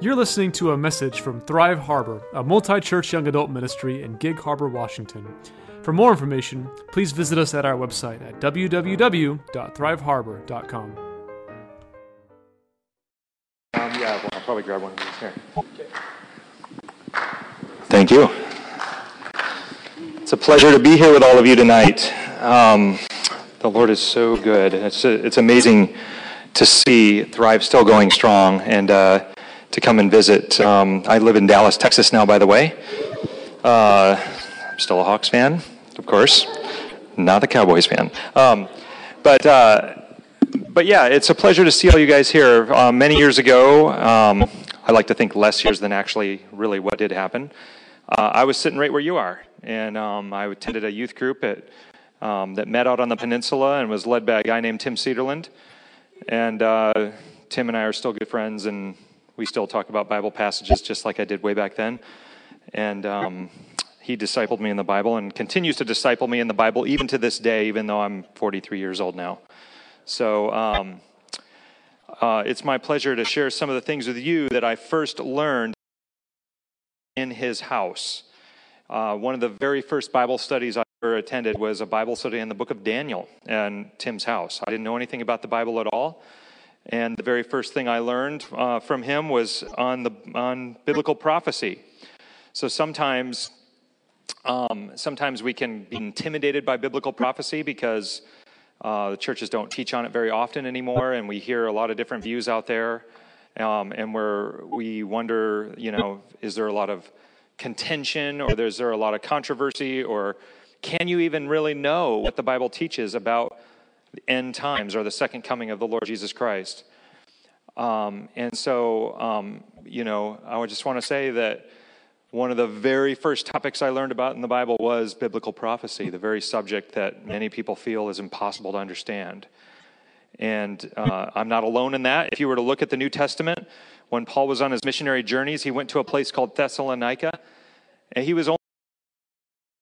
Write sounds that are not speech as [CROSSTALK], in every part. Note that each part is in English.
You're listening to a message from Thrive Harbor, a multi church young adult ministry in Gig Harbor, Washington. For more information, please visit us at our website at www.thriveharbor.com. Um, yeah, well, I'll probably grab one of these here. Thank you. It's a pleasure to be here with all of you tonight. Um, the Lord is so good. It's, it's amazing to see Thrive still going strong and uh, to come and visit. Um, I live in Dallas, Texas now, by the way. Uh, I'm still a Hawks fan, of course, not a Cowboys fan. Um, but uh, but yeah, it's a pleasure to see all you guys here. Uh, many years ago, um, I like to think less years than actually really what did happen. Uh, I was sitting right where you are, and um, I attended a youth group at, um, that met out on the peninsula and was led by a guy named Tim Cedarland. And uh, Tim and I are still good friends, and we still talk about Bible passages just like I did way back then. And um, he discipled me in the Bible and continues to disciple me in the Bible even to this day, even though I'm 43 years old now. So um, uh, it's my pleasure to share some of the things with you that I first learned in his house. Uh, one of the very first Bible studies I ever attended was a Bible study in the book of Daniel in Tim's house. I didn't know anything about the Bible at all. And the very first thing I learned uh, from him was on, the, on biblical prophecy. So sometimes, um, sometimes we can be intimidated by biblical prophecy because uh, the churches don't teach on it very often anymore, and we hear a lot of different views out there. Um, and where we wonder, you know, is there a lot of contention or is there a lot of controversy or can you even really know what the Bible teaches about end times or the second coming of the Lord Jesus Christ? Um, and so, um, you know, I just want to say that one of the very first topics I learned about in the Bible was biblical prophecy, the very subject that many people feel is impossible to understand. And uh, I'm not alone in that. If you were to look at the New Testament, when Paul was on his missionary journeys, he went to a place called Thessalonica, and he was only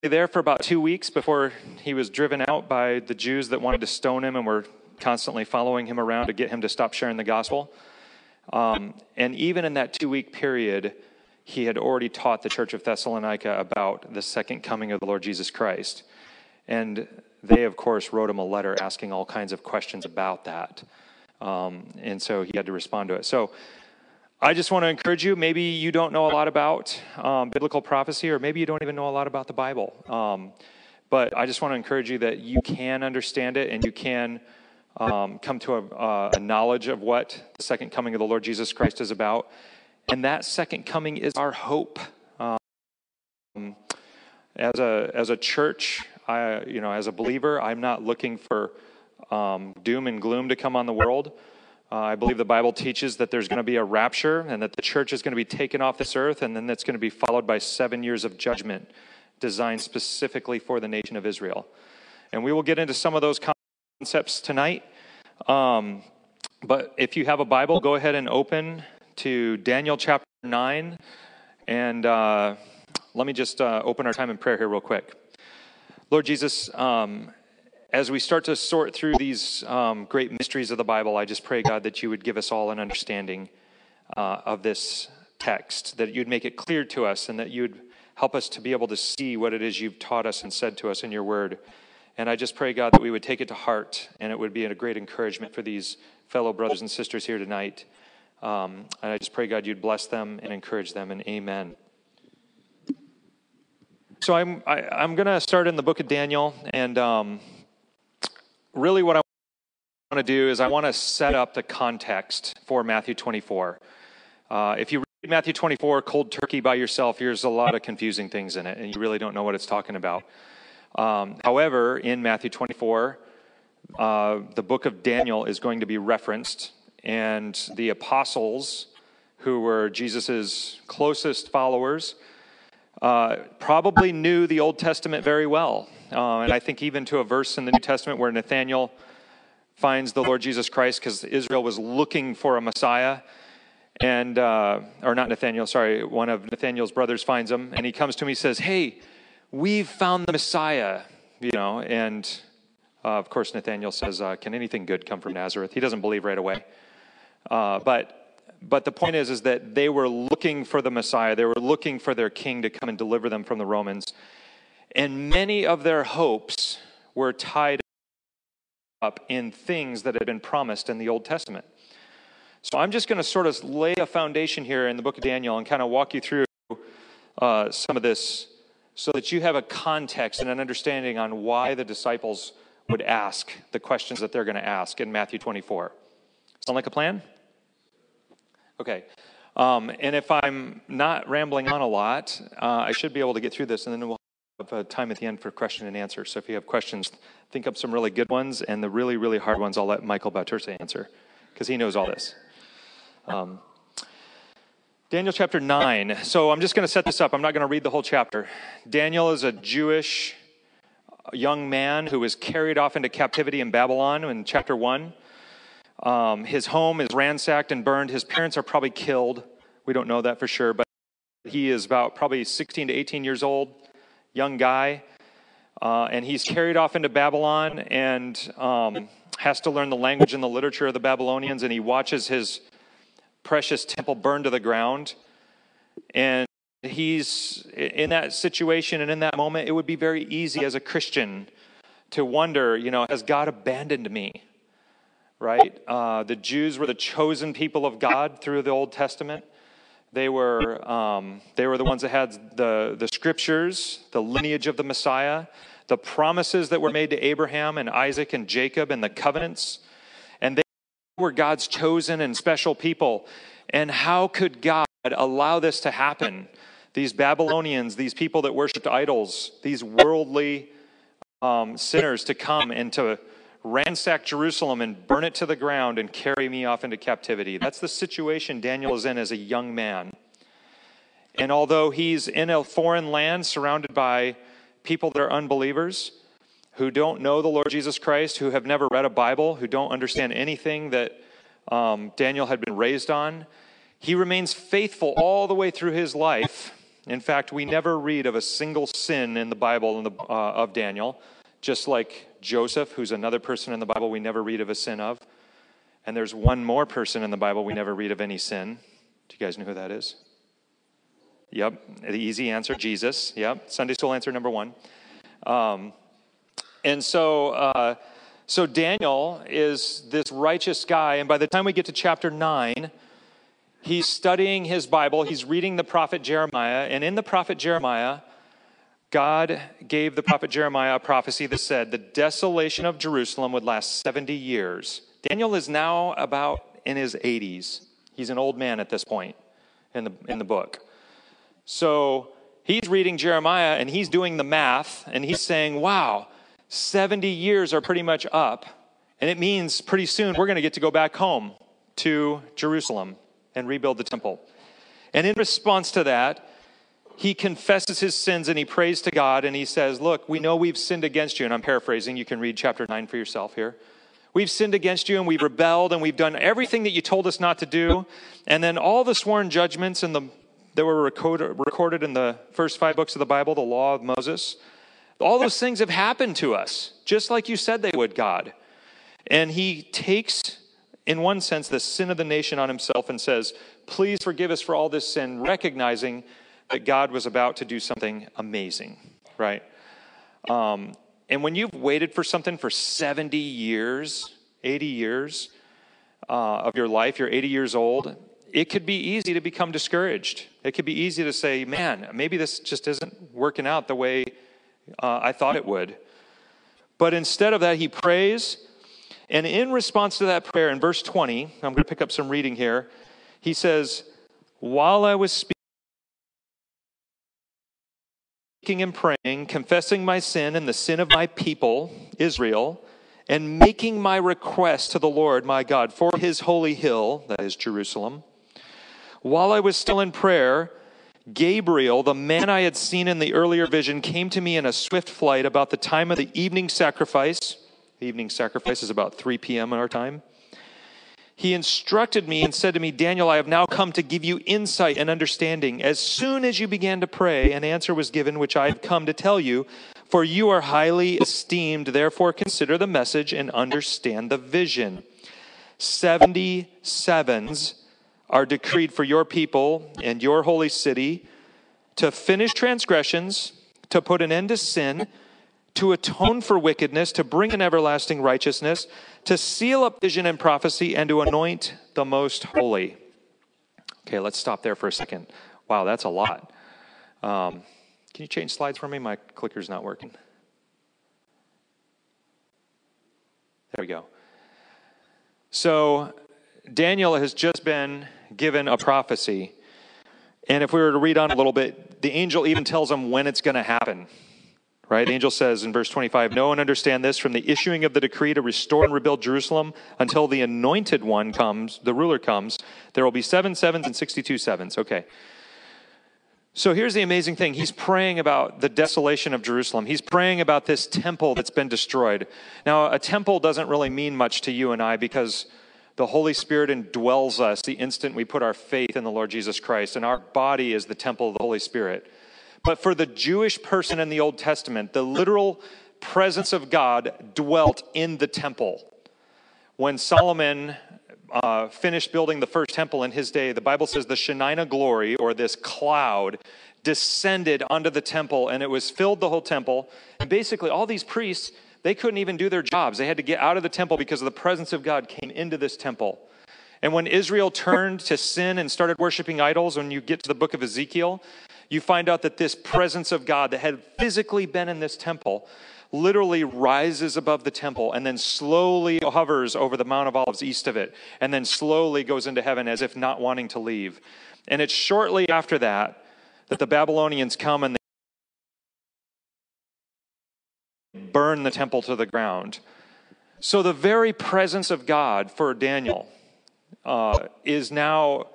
there for about two weeks before he was driven out by the Jews that wanted to stone him and were constantly following him around to get him to stop sharing the gospel. Um, and even in that two week period, he had already taught the church of Thessalonica about the second coming of the Lord Jesus Christ. And they, of course, wrote him a letter asking all kinds of questions about that. Um, and so he had to respond to it. So I just want to encourage you. Maybe you don't know a lot about um, biblical prophecy, or maybe you don't even know a lot about the Bible. Um, but I just want to encourage you that you can understand it and you can um, come to a, a, knowledge of what the second coming of the Lord Jesus Christ is about. And that second coming is our hope. Um, as a as a church, I you know as a believer, I'm not looking for um, doom and gloom to come on the world. Uh, I believe the Bible teaches that there's going to be a rapture and that the church is going to be taken off this earth, and then that's going to be followed by seven years of judgment designed specifically for the nation of Israel. And we will get into some of those concepts tonight. Um, but if you have a Bible, go ahead and open to Daniel chapter 9. And uh, let me just uh, open our time in prayer here, real quick. Lord Jesus, um, as we start to sort through these um, great mysteries of the Bible, I just pray, God, that you would give us all an understanding uh, of this text, that you'd make it clear to us, and that you'd help us to be able to see what it is you've taught us and said to us in your word. And I just pray, God, that we would take it to heart and it would be a great encouragement for these fellow brothers and sisters here tonight. Um, and I just pray, God, you'd bless them and encourage them, and amen. So I'm, I, am i am going to start in the book of Daniel, and um, really what I want to do is I want to set up the context for Matthew 24. Uh, if you read Matthew 24 cold turkey by yourself, there's a lot of confusing things in it, and you really don't know what it's talking about. Um, however, in Matthew 24, uh, the book of Daniel is going to be referenced, and the apostles, who were Jesus' closest followers, uh, probably knew the Old Testament very well. Uh, and I think even to a verse in the New Testament where Nathaniel finds the Lord Jesus Christ because Israel was looking for a Messiah. And, uh, or not Nathaniel, sorry, one of Nathaniel's brothers finds him, and he comes to me and says, Hey, we've found the Messiah, you know. And uh, of course, Nathaniel says, uh, Can anything good come from Nazareth? He doesn't believe right away. Uh, but but the point is, is that they were looking for the Messiah. They were looking for their king to come and deliver them from the Romans. And many of their hopes were tied up in things that had been promised in the Old Testament. So I'm just going to sort of lay a foundation here in the book of Daniel and kind of walk you through uh, some of this so that you have a context and an understanding on why the disciples would ask the questions that they're going to ask in Matthew 24. Sound like a plan? Okay. Um, and if I'm not rambling on a lot, uh, I should be able to get through this, and then we'll uh, time at the end for question and answer. So if you have questions, think up some really good ones, and the really, really hard ones, I'll let Michael Bauterse answer, because he knows all this. Um, Daniel chapter 9. So I'm just going to set this up. I'm not going to read the whole chapter. Daniel is a Jewish young man who was carried off into captivity in Babylon in chapter 1. Um, his home is ransacked and burned. His parents are probably killed. We don't know that for sure, but he is about probably 16 to 18 years old, young guy. Uh, and he's carried off into Babylon and um, has to learn the language and the literature of the Babylonians. And he watches his precious temple burn to the ground. And he's in that situation and in that moment, it would be very easy as a Christian to wonder, you know, has God abandoned me? right? Uh, the Jews were the chosen people of God through the Old Testament. They were, um, they were the ones that had the, the scriptures, the lineage of the Messiah, the promises that were made to Abraham and Isaac and Jacob, and the covenants. And they were God's chosen and special people. And how could God allow this to happen? These Babylonians, these people that worshiped idols, these worldly um, sinners to come and to ransack Jerusalem and burn it to the ground and carry me off into captivity. That's the situation Daniel is in as a young man. And although he's in a foreign land surrounded by people that are unbelievers, who don't know the Lord Jesus Christ, who have never read a Bible, who don't understand anything that um, Daniel had been raised on, he remains faithful all the way through his life. In fact, we never read of a single sin in the Bible in the, uh, of Daniel, just like Joseph, who's another person in the Bible we never read of a sin of. And there's one more person in the Bible we never read of any sin. Do you guys know who that is? Yep, the easy answer, Jesus. Yep, Sunday school answer number one. Um, and so, uh, so Daniel is this righteous guy, and by the time we get to chapter nine, he's studying his Bible. He's reading the prophet Jeremiah, and in the prophet Jeremiah, God gave the prophet Jeremiah a prophecy that said the desolation of Jerusalem would last 70 years. Daniel is now about in his 80s. He's an old man at this point in the, in the book. So he's reading Jeremiah and he's doing the math and he's saying, wow, 70 years are pretty much up. And it means pretty soon we're going to get to go back home to Jerusalem and rebuild the temple. And in response to that, he confesses his sins and he prays to God and he says, Look, we know we've sinned against you. And I'm paraphrasing. You can read chapter 9 for yourself here. We've sinned against you and we've rebelled and we've done everything that you told us not to do. And then all the sworn judgments and the, that were recorded, recorded in the first five books of the Bible, the law of Moses, all those things have happened to us, just like you said they would, God. And he takes, in one sense, the sin of the nation on himself and says, Please forgive us for all this sin, recognizing that God was about to do something amazing, right? Um, and when you've waited for something for 70 years, 80 years uh, of your life, you're 80 years old, it could be easy to become discouraged. It could be easy to say, man, maybe this just isn't working out the way uh, I thought it would. But instead of that, he prays. And in response to that prayer, in verse 20, I'm going to pick up some reading here. He says, While I was speaking, and praying, confessing my sin and the sin of my people, Israel, and making my request to the Lord my God for his holy hill, that is Jerusalem. While I was still in prayer, Gabriel, the man I had seen in the earlier vision, came to me in a swift flight about the time of the evening sacrifice. The evening sacrifice is about 3 p.m. in our time he instructed me and said to me, Daniel, I have now come to give you insight and understanding. As soon as you began to pray, an answer was given, which I have come to tell you. For you are highly esteemed, therefore consider the message and understand the vision. Seventy sevens are decreed for your people and your holy city to finish transgressions, to put an end to sin, to atone for wickedness, to bring an everlasting righteousness, to seal up vision and prophecy, and to anoint the most holy. Okay, let's stop there for a second. Wow, that's a lot. Um, can you change slides for me? My clicker's not working. There we go. So, Daniel has just been given a prophecy. And if we were to read on a little bit, the angel even tells him when it's going to happen. Right? The angel says in verse 25, No one understand this from the issuing of the decree to restore and rebuild Jerusalem until the anointed one comes, the ruler comes, there will be seven sevens and 62 sevens. Okay. So here's the amazing thing. He's praying about the desolation of Jerusalem. He's praying about this temple that's been destroyed. Now, a temple doesn't really mean much to you and I because the Holy Spirit indwells us the instant we put our faith in the Lord Jesus Christ, and our body is the temple of the Holy Spirit. But for the Jewish person in the Old Testament, the literal presence of God dwelt in the temple. When Solomon uh, finished building the first temple in his day, the Bible says the Shekinah glory, or this cloud, descended onto the temple and it was filled the whole temple. And basically, all these priests they couldn't even do their jobs. They had to get out of the temple because the presence of God came into this temple. And when Israel turned to sin and started worshiping idols, when you get to the book of Ezekiel, you find out that this presence of God that had physically been in this temple literally rises above the temple and then slowly hovers over the Mount of Olives east of it, and then slowly goes into heaven as if not wanting to leave. And it's shortly after that that the Babylonians come and they burn the temple to the ground. So the very presence of God for Daniel uh, is now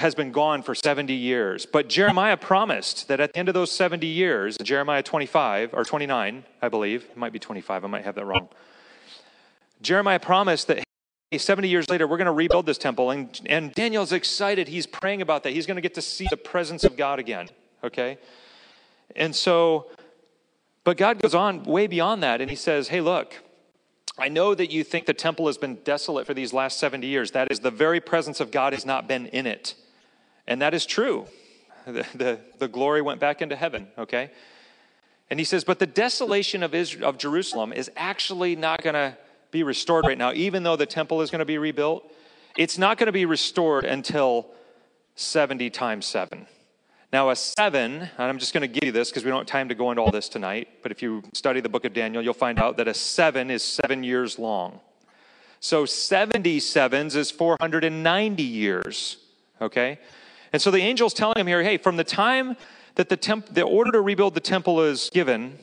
has been gone for 70 years. But Jeremiah promised that at the end of those 70 years, Jeremiah 25 or 29, I believe, it might be 25, I might have that wrong. Jeremiah promised that hey, 70 years later, we're going to rebuild this temple. And, and Daniel's excited. He's praying about that. He's going to get to see the presence of God again. Okay? And so but God goes on way beyond that, and He says, Hey, look, I know that you think the temple has been desolate for these last 70 years. That is, the very presence of God has not been in it. And that is true. The, the, the glory went back into heaven, okay? And he says, but the desolation of, Israel, of Jerusalem is actually not going to be restored right now, even though the temple is going to be rebuilt. It's not going to be restored until 70 times 7. Now, a seven, and I'm just going to give you this because we don't have time to go into all this tonight, but if you study the book of Daniel, you'll find out that a seven is seven years long. So 70 sevens is 490 years, okay? And so the angel's telling him here, hey, from the time that the, temp- the order to rebuild the temple is given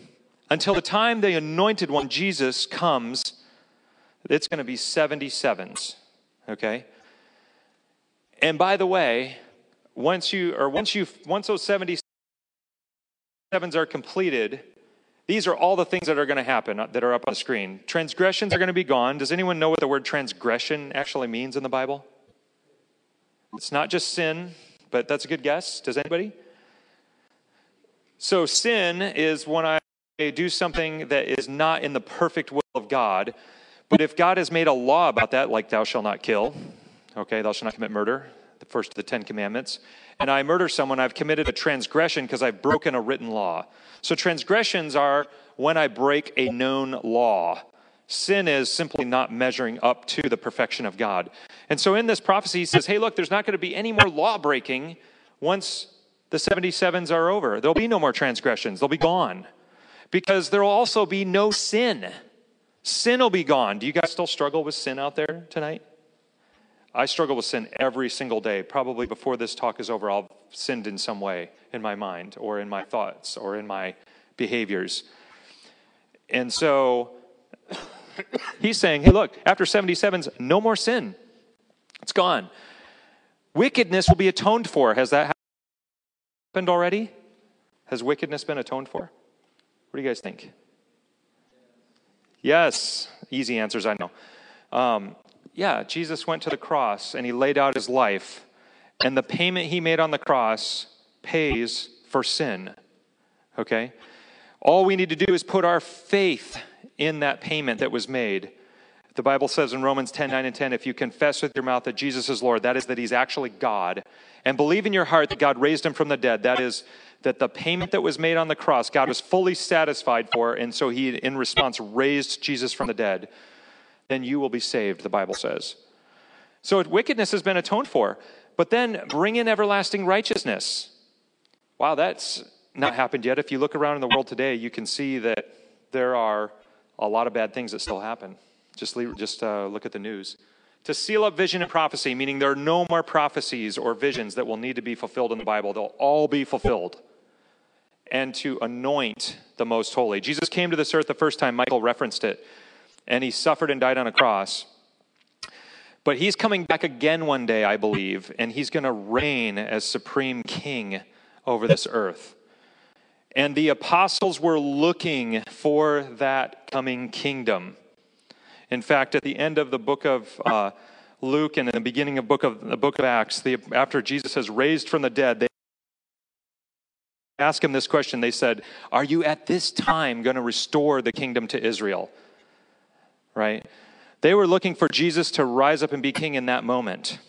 until the time the anointed one, Jesus, comes, it's going to be 70 sevens, okay? And by the way, once you or once you once those 77s are completed these are all the things that are going to happen uh, that are up on the screen. Transgressions are going to be gone. Does anyone know what the word transgression actually means in the bible? It's not just sin but that's a good guess. Does anybody? So sin is when i do something that is not in the perfect will of god but if god has made a law about that like thou shalt not kill okay thou shalt not commit murder the first of the Ten Commandments, and I murder someone, I've committed a transgression because I've broken a written law. So transgressions are when I break a known law. Sin is simply not measuring up to the perfection of God. And so in this prophecy, he says, hey, look, there's not going to be any more law breaking once the 77s are over. There'll be no more transgressions, they'll be gone. Because there will also be no sin. Sin will be gone. Do you guys still struggle with sin out there tonight? I struggle with sin every single day. Probably before this talk is over, I'll sinned in some way in my mind or in my thoughts or in my behaviors. And so he's saying, hey, look, after 77s, no more sin. It's gone. Wickedness will be atoned for. Has that happened already? Has wickedness been atoned for? What do you guys think? Yes. Easy answers, I know. Um, yeah, Jesus went to the cross and he laid out his life, and the payment he made on the cross pays for sin. Okay? All we need to do is put our faith in that payment that was made. The Bible says in Romans 10 9 and 10, if you confess with your mouth that Jesus is Lord, that is that he's actually God, and believe in your heart that God raised him from the dead, that is that the payment that was made on the cross, God was fully satisfied for, and so he, in response, raised Jesus from the dead, then you will be saved, the Bible says. So wickedness has been atoned for. But then bring in everlasting righteousness. Wow, that's not happened yet. If you look around in the world today, you can see that there are a lot of bad things that still happen. Just, leave, just uh, look at the news. To seal up vision and prophecy, meaning there are no more prophecies or visions that will need to be fulfilled in the Bible, they'll all be fulfilled. And to anoint the most holy. Jesus came to this earth the first time, Michael referenced it, and he suffered and died on a cross. But he's coming back again one day, I believe, and he's going to reign as supreme king over this earth. And the apostles were looking for that coming kingdom. In fact, at the end of the book of uh, Luke and in the beginning of book of the book of Acts, the, after Jesus has raised from the dead, they ask him this question. They said, "Are you at this time going to restore the kingdom to Israel?" Right? They were looking for Jesus to rise up and be king in that moment.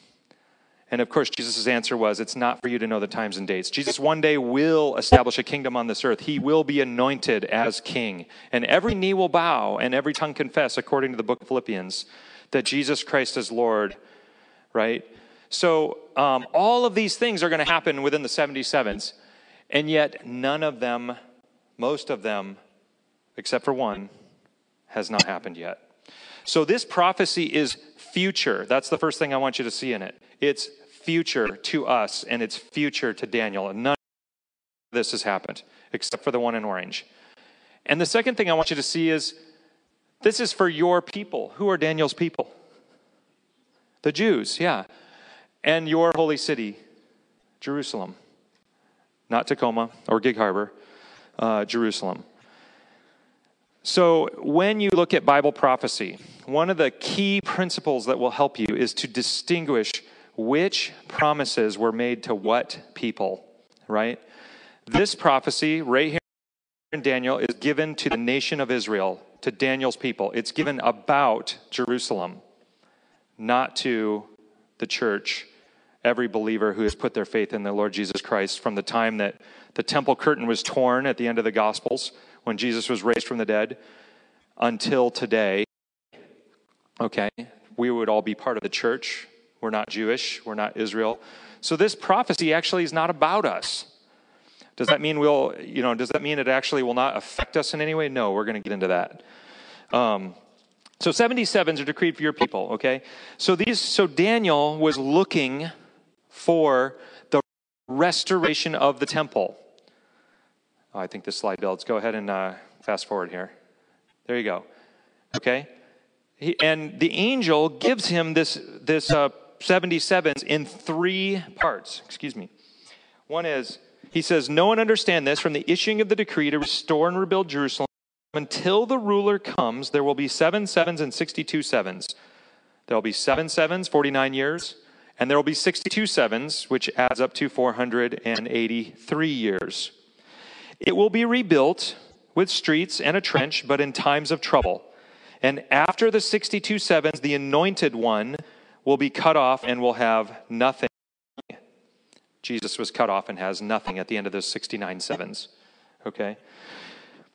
And of course, Jesus' answer was, It's not for you to know the times and dates. Jesus one day will establish a kingdom on this earth. He will be anointed as king. And every knee will bow and every tongue confess, according to the book of Philippians, that Jesus Christ is Lord, right? So um, all of these things are going to happen within the 77s. And yet, none of them, most of them, except for one, has not happened yet. So this prophecy is future. That's the first thing I want you to see in it. It's future to us and it's future to Daniel. And none of this has happened except for the one in orange. And the second thing I want you to see is this is for your people. Who are Daniel's people? The Jews, yeah. And your holy city, Jerusalem. Not Tacoma or Gig Harbor, uh, Jerusalem. So, when you look at Bible prophecy, one of the key principles that will help you is to distinguish which promises were made to what people, right? This prophecy right here in Daniel is given to the nation of Israel, to Daniel's people. It's given about Jerusalem, not to the church, every believer who has put their faith in the Lord Jesus Christ from the time that the temple curtain was torn at the end of the Gospels when Jesus was raised from the dead until today. Okay, we would all be part of the church. We're not Jewish, we're not Israel. So this prophecy actually is not about us. Does that mean we'll, you know, does that mean it actually will not affect us in any way? No, we're going to get into that. Um, so 77s are decreed for your people, okay? So these so Daniel was looking for the restoration of the temple. Oh, I think this slide builds. Go ahead and uh, fast forward here. There you go. Okay? He, and the angel gives him this, this uh, 77s in three parts. Excuse me. One is, he says, No one understand this. From the issuing of the decree to restore and rebuild Jerusalem, until the ruler comes, there will be seven sevens and 62 sevens. There will be seven sevens, 49 years, and there will be 62 sevens, which adds up to 483 years. It will be rebuilt with streets and a trench, but in times of trouble. And after the 62 sevens, the anointed one will be cut off and will have nothing. Jesus was cut off and has nothing at the end of those 69 sevens. Okay?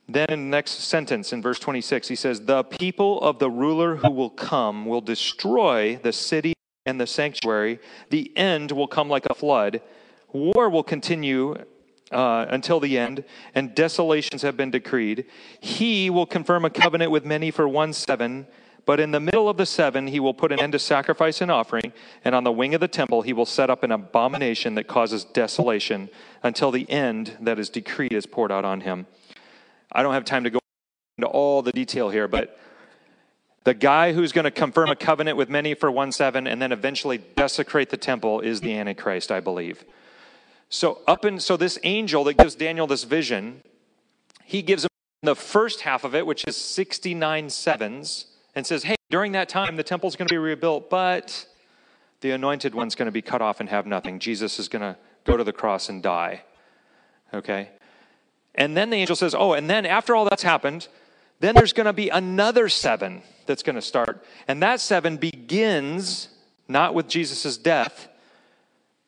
Then in the next sentence, in verse 26, he says, The people of the ruler who will come will destroy the city and the sanctuary. The end will come like a flood. War will continue uh, until the end, and desolations have been decreed. He will confirm a covenant with many for one seven, but in the middle of the seven, he will put an end to sacrifice and offering, and on the wing of the temple, he will set up an abomination that causes desolation until the end that is decreed is poured out on him. I don't have time to go into all the detail here, but the guy who's going to confirm a covenant with many for one seven and then eventually desecrate the temple is the Antichrist, I believe. So up and so this angel that gives Daniel this vision, he gives him the first half of it, which is 69 sevens, and says, Hey, during that time the temple's going to be rebuilt, but the anointed one's going to be cut off and have nothing. Jesus is going to go to the cross and die. Okay? And then the angel says, Oh, and then after all that's happened, then there's going to be another seven that's going to start. And that seven begins not with Jesus' death,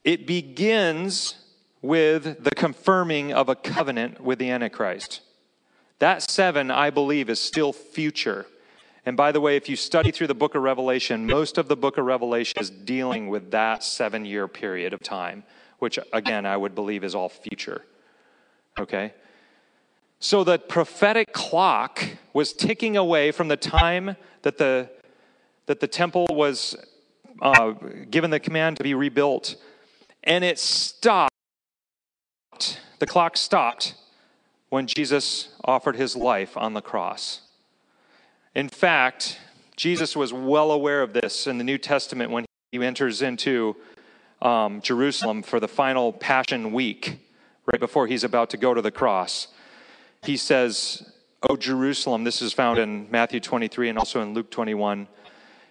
it begins with the confirming of a covenant with the Antichrist. That seven, I believe, is still future. And by the way, if you study through the book of Revelation, most of the book of Revelation is dealing with that seven year period of time, which again, I would believe is all future. Okay? So the prophetic clock was ticking away from the time that the, that the temple was uh, given the command to be rebuilt, and it stopped. The clock stopped when Jesus offered his life on the cross. In fact, Jesus was well aware of this in the New Testament when he enters into um, Jerusalem for the final Passion Week, right before he's about to go to the cross he says, O Jerusalem, this is found in Matthew 23 and also in Luke 21.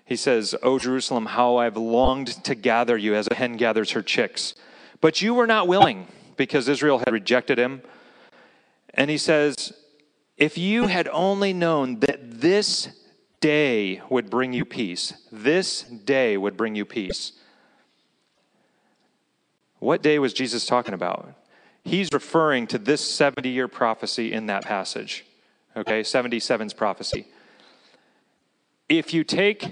He says, O Jerusalem, how I've longed to gather you as a hen gathers her chicks. But you were not willing because Israel had rejected him. And he says, If you had only known that this day would bring you peace, this day would bring you peace. What day was Jesus talking about? he's referring to this 70 year prophecy in that passage. Okay, 77's prophecy. If you take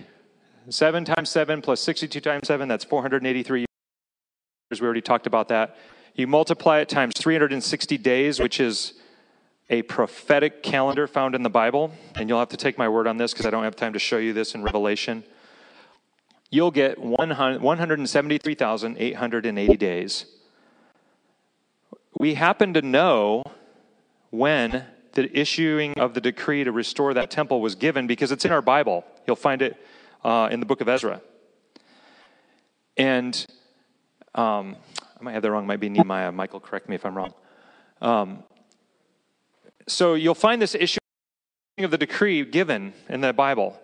7 times 7 plus 62 times 7, that's 483 years. We already talked about that. You multiply it times 360 days, which is a prophetic calendar found in the Bible. And you'll have to take my word on this because I don't have time to show you this in Revelation. You'll get 173,880 days we happen to know when the issuing of the decree to restore that temple was given because it's in our Bible. You'll find it uh, in the book of Ezra. And um, I might have that wrong. Might be Nehemiah. Michael, correct me if I'm wrong. Um, so you'll find this issue of the decree given in the Bible.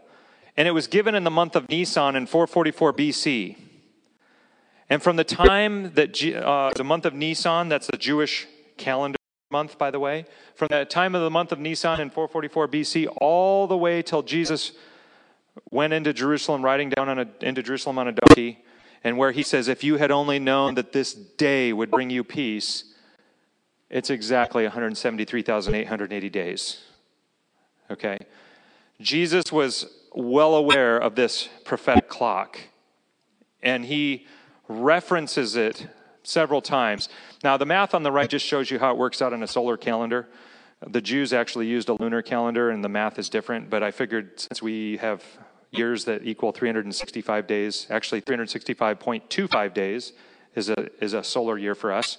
And it was given in the month of Nisan in 444 BC. And from the time that uh, the month of Nisan, that's the Jewish calendar month, by the way, from the time of the month of Nisan in 444 BC all the way till Jesus went into Jerusalem, riding down on a, into Jerusalem on a donkey, and where he says, If you had only known that this day would bring you peace, it's exactly 173,880 days. Okay? Jesus was well aware of this prophetic clock, and he references it several times. Now, the math on the right just shows you how it works out in a solar calendar. The Jews actually used a lunar calendar, and the math is different, but I figured since we have years that equal 365 days, actually 365.25 days is a, is a solar year for us.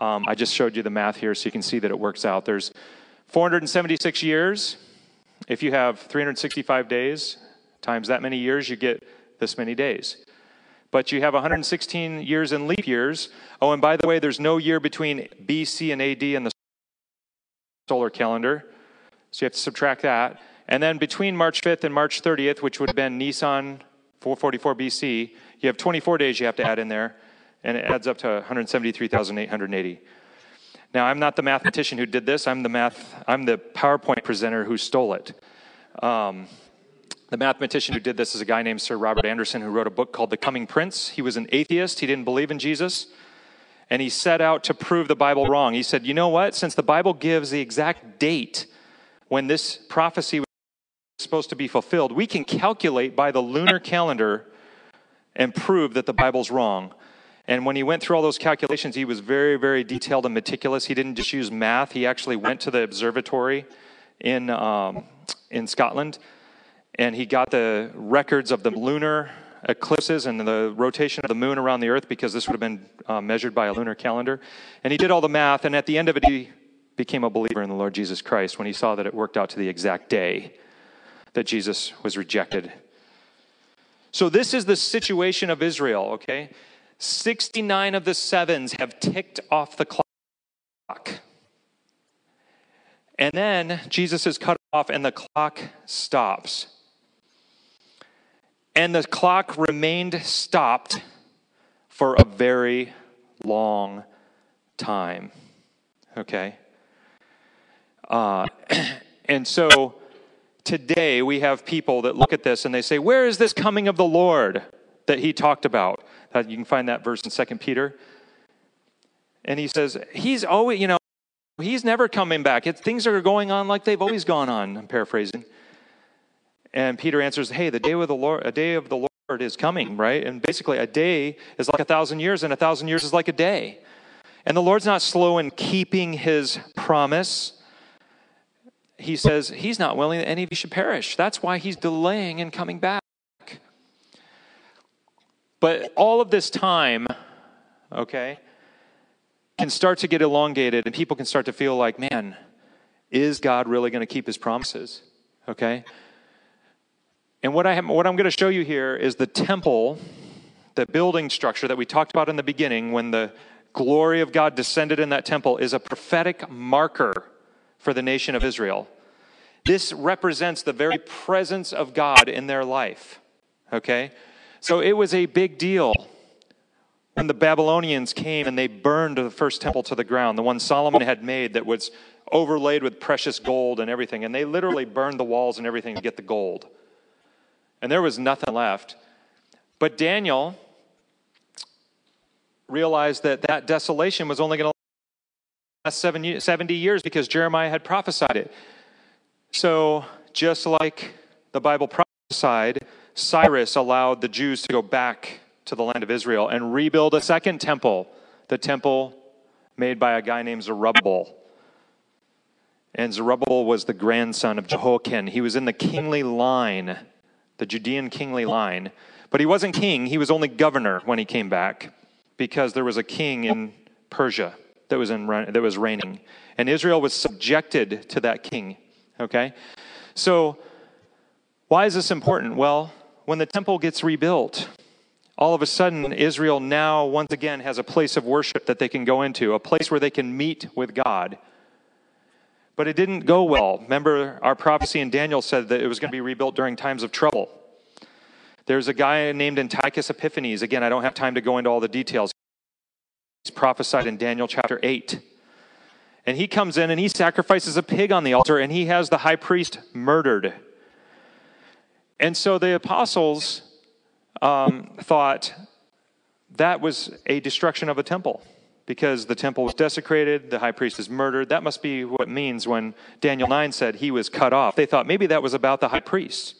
Um, I just showed you the math here so you can see that it works out. There's 476 years. If you have 365 days times that many years, you get this many days but you have 116 years in leap years. Oh, and by the way, there's no year between BC and AD in the solar calendar, so you have to subtract that. And then between March 5th and March 30th, which would have been Nisan 444 BC, you have 24 days you have to add in there, and it adds up to 173,880. Now, I'm not the mathematician who did this. I'm the math. I'm the PowerPoint presenter who stole it. Um, the mathematician who did this is a guy named Sir Robert Anderson who wrote a book called The Coming Prince. He was an atheist, he didn't believe in Jesus, and he set out to prove the Bible wrong. He said, You know what? Since the Bible gives the exact date when this prophecy was supposed to be fulfilled, we can calculate by the lunar calendar and prove that the Bible's wrong. And when he went through all those calculations, he was very, very detailed and meticulous. He didn't just use math, he actually went to the observatory in, um, in Scotland and he got the records of the lunar eclipses and the rotation of the moon around the earth because this would have been uh, measured by a lunar calendar. And he did all the math, and at the end of it, he became a believer in the Lord Jesus Christ when he saw that it worked out to the exact day that Jesus was rejected. So, this is the situation of Israel, okay? 69 of the sevens have ticked off the clock. And then Jesus is cut off, and the clock stops. And the clock remained stopped for a very long time. Okay? Uh, [CLEARS THROAT] and so today we have people that look at this and they say, Where is this coming of the Lord that he talked about? You can find that verse in 2 Peter. And he says, He's always, you know, he's never coming back. It, things are going on like they've always gone on. I'm paraphrasing. And Peter answers, Hey, the day of the Lord, a day of the Lord is coming, right? And basically, a day is like a thousand years, and a thousand years is like a day. And the Lord's not slow in keeping his promise he says he's not willing that any of you should perish. That's why he's delaying in coming back. But all of this time, okay, can start to get elongated, and people can start to feel like, man, is God really going to keep his promises? Okay? And what, I have, what I'm going to show you here is the temple, the building structure that we talked about in the beginning when the glory of God descended in that temple, is a prophetic marker for the nation of Israel. This represents the very presence of God in their life. Okay? So it was a big deal when the Babylonians came and they burned the first temple to the ground, the one Solomon had made that was overlaid with precious gold and everything. And they literally burned the walls and everything to get the gold. And there was nothing left. But Daniel realized that that desolation was only going to last 70 years because Jeremiah had prophesied it. So, just like the Bible prophesied, Cyrus allowed the Jews to go back to the land of Israel and rebuild a second temple, the temple made by a guy named Zerubbabel. And Zerubbabel was the grandson of Jehoiakim. He was in the kingly line, the Judean kingly line. But he wasn't king, he was only governor when he came back because there was a king in Persia that was, in, that was reigning. And Israel was subjected to that king. Okay? So, why is this important? Well, when the temple gets rebuilt, all of a sudden, Israel now once again has a place of worship that they can go into, a place where they can meet with God. But it didn't go well. Remember, our prophecy in Daniel said that it was going to be rebuilt during times of trouble. There's a guy named Antiochus Epiphanes. Again, I don't have time to go into all the details. He's prophesied in Daniel chapter 8. And he comes in and he sacrifices a pig on the altar and he has the high priest murdered. And so the apostles um, thought that was a destruction of a temple because the temple was desecrated, the high priest is murdered. That must be what means when Daniel 9 said he was cut off. They thought maybe that was about the high priest.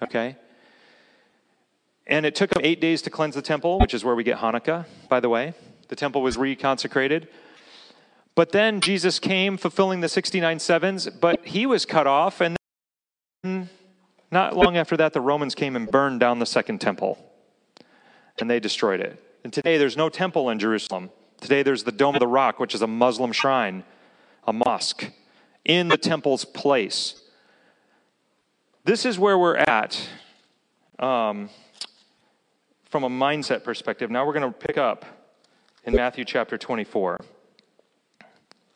Okay? And it took them eight days to cleanse the temple, which is where we get Hanukkah, by the way. The temple was reconsecrated. But then Jesus came fulfilling the 69 sevens, but he was cut off. And not long after that, the Romans came and burned down the second temple. And they destroyed it. And today there's no temple in Jerusalem. Today there's the Dome of the Rock, which is a Muslim shrine, a mosque, in the temple's place. This is where we're at um, from a mindset perspective. Now we're going to pick up in Matthew chapter 24.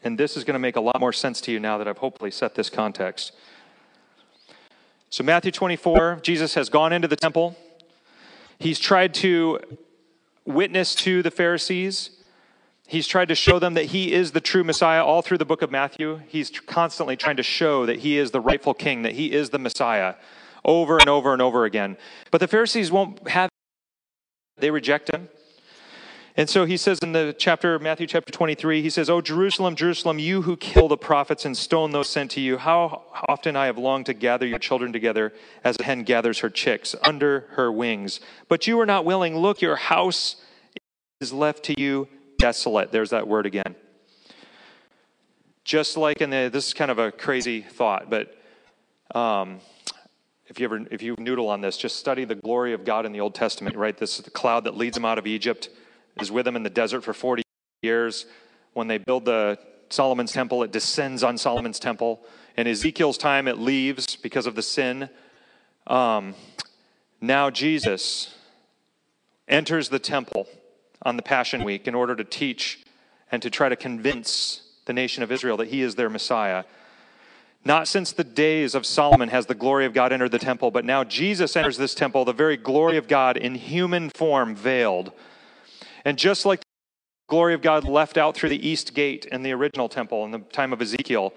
And this is going to make a lot more sense to you now that I've hopefully set this context. So, Matthew 24, Jesus has gone into the temple. He's tried to witness to the Pharisees. He's tried to show them that he is the true Messiah all through the book of Matthew. He's constantly trying to show that he is the rightful king, that he is the Messiah, over and over and over again. But the Pharisees won't have it. they reject him. And so he says in the chapter, Matthew chapter 23, he says, Oh, Jerusalem, Jerusalem, you who kill the prophets and stone those sent to you, how often I have longed to gather your children together as a hen gathers her chicks under her wings. But you are not willing. Look, your house is left to you desolate. There's that word again. Just like in the, this is kind of a crazy thought, but um, if you ever, if you noodle on this, just study the glory of God in the Old Testament, right? This is the cloud that leads them out of Egypt is with them in the desert for 40 years. When they build the Solomon's temple, it descends on Solomon's temple. In Ezekiel's time, it leaves because of the sin. Um, now Jesus enters the temple on the Passion Week in order to teach and to try to convince the nation of Israel that he is their Messiah. Not since the days of Solomon has the glory of God entered the temple, but now Jesus enters this temple, the very glory of God in human form, veiled. And just like the glory of God left out through the east gate in the original temple in the time of Ezekiel,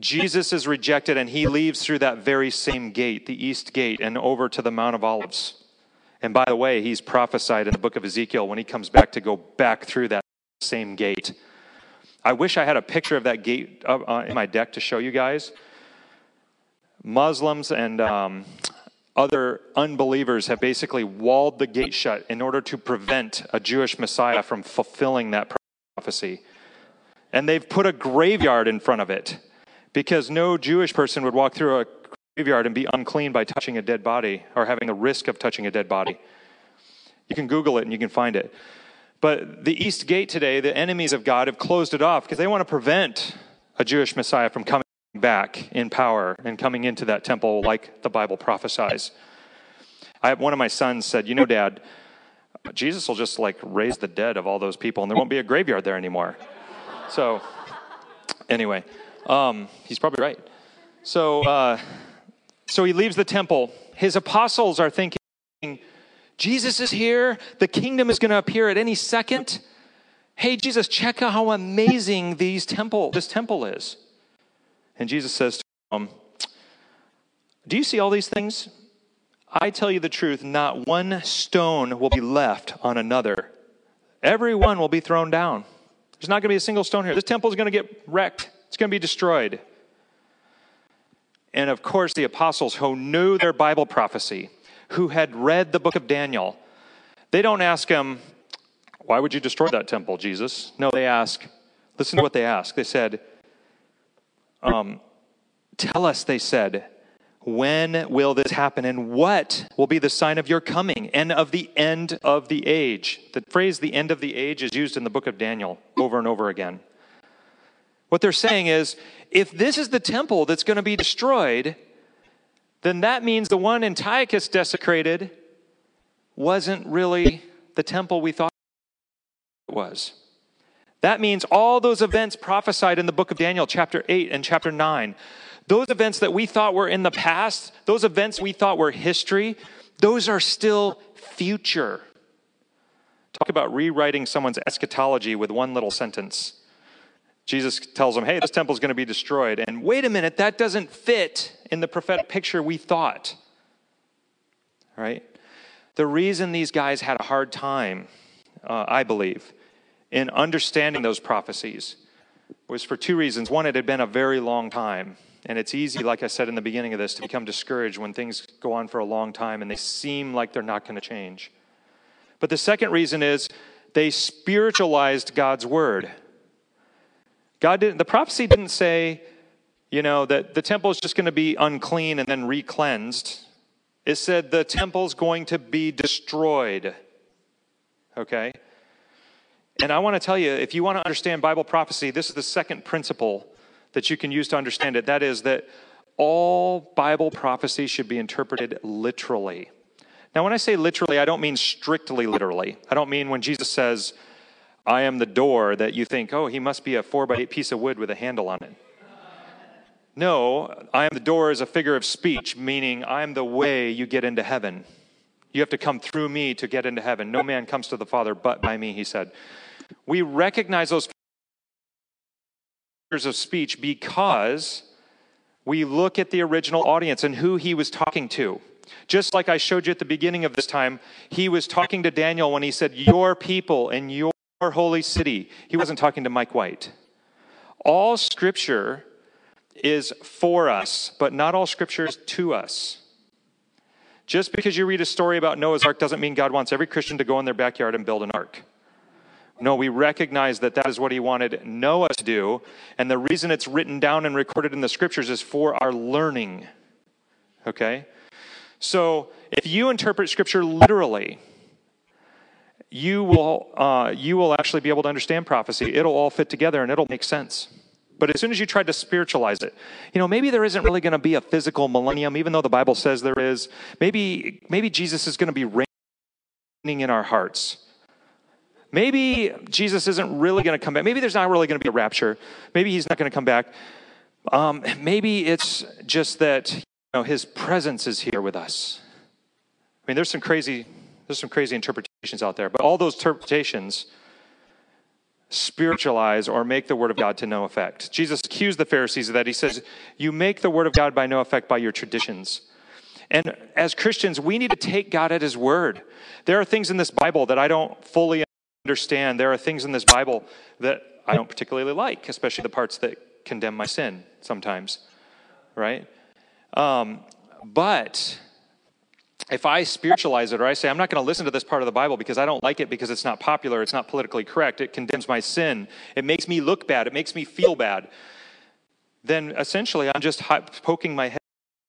Jesus is rejected and he leaves through that very same gate, the east gate, and over to the Mount of Olives. And by the way, he's prophesied in the book of Ezekiel when he comes back to go back through that same gate. I wish I had a picture of that gate uh, in my deck to show you guys. Muslims and um, other unbelievers have basically walled the gate shut in order to prevent a Jewish Messiah from fulfilling that prophecy. And they've put a graveyard in front of it because no Jewish person would walk through a graveyard and be unclean by touching a dead body or having the risk of touching a dead body. You can Google it and you can find it. But the East Gate today, the enemies of God have closed it off because they want to prevent a Jewish Messiah from coming back in power and coming into that temple like the Bible prophesies. I, have one of my sons said, You know, Dad, Jesus will just like raise the dead of all those people and there won't be a graveyard there anymore. So, anyway, um, he's probably right. So, uh, so he leaves the temple. His apostles are thinking, Jesus is here. The kingdom is going to appear at any second. Hey, Jesus, check out how amazing these temple, this temple is. And Jesus says to them, Do you see all these things? I tell you the truth, not one stone will be left on another. Every one will be thrown down. There's not going to be a single stone here. This temple is going to get wrecked, it's going to be destroyed. And of course, the apostles who knew their Bible prophecy, who had read the book of Daniel, they don't ask him, Why would you destroy that temple, Jesus? No, they ask, Listen to what they ask. They said, um, Tell us, they said, when will this happen and what will be the sign of your coming and of the end of the age? The phrase the end of the age is used in the book of Daniel over and over again. What they're saying is if this is the temple that's going to be destroyed, then that means the one Antiochus desecrated wasn't really the temple we thought it was. That means all those events prophesied in the book of Daniel, chapter 8 and chapter 9, those events that we thought were in the past, those events we thought were history, those are still future. Talk about rewriting someone's eschatology with one little sentence. Jesus tells them, hey, this temple is going to be destroyed. And wait a minute, that doesn't fit in the prophetic picture we thought. Right? The reason these guys had a hard time, uh, I believe, in understanding those prophecies was for two reasons. One, it had been a very long time. And it's easy, like I said in the beginning of this, to become discouraged when things go on for a long time and they seem like they're not going to change. But the second reason is they spiritualized God's word. God didn't, the prophecy didn't say, you know, that the temple is just going to be unclean and then re-cleansed. It said the temple's going to be destroyed. Okay? And I want to tell you, if you want to understand Bible prophecy, this is the second principle that you can use to understand it. That is that all Bible prophecy should be interpreted literally. Now, when I say literally, I don't mean strictly literally. I don't mean when Jesus says, I am the door that you think, oh, he must be a four by eight piece of wood with a handle on it. No, I am the door is a figure of speech, meaning I am the way you get into heaven. You have to come through me to get into heaven. No man comes to the Father but by me, he said. We recognize those figures of speech because we look at the original audience and who he was talking to. Just like I showed you at the beginning of this time, he was talking to Daniel when he said, Your people and your holy city. He wasn't talking to Mike White. All scripture is for us, but not all scripture is to us. Just because you read a story about Noah's ark doesn't mean God wants every Christian to go in their backyard and build an ark. No, we recognize that that is what he wanted Noah to do. And the reason it's written down and recorded in the scriptures is for our learning. Okay? So if you interpret scripture literally, you will, uh, you will actually be able to understand prophecy. It'll all fit together and it'll make sense. But as soon as you try to spiritualize it, you know, maybe there isn't really going to be a physical millennium, even though the Bible says there is. Maybe, maybe Jesus is going to be reigning in our hearts. Maybe Jesus isn't really going to come back. Maybe there's not really going to be a rapture. Maybe he's not going to come back. Um, maybe it's just that you know, his presence is here with us. I mean, there's some crazy, there's some crazy interpretations out there, but all those interpretations spiritualize or make the word of God to no effect. Jesus accused the Pharisees of that. He says, You make the word of God by no effect by your traditions. And as Christians, we need to take God at his word. There are things in this Bible that I don't fully understand. There are things in this Bible that I don't particularly like, especially the parts that condemn my sin sometimes, right? Um, but if I spiritualize it or I say, I'm not going to listen to this part of the Bible because I don't like it because it's not popular, it's not politically correct, it condemns my sin, it makes me look bad, it makes me feel bad, then essentially I'm just poking my head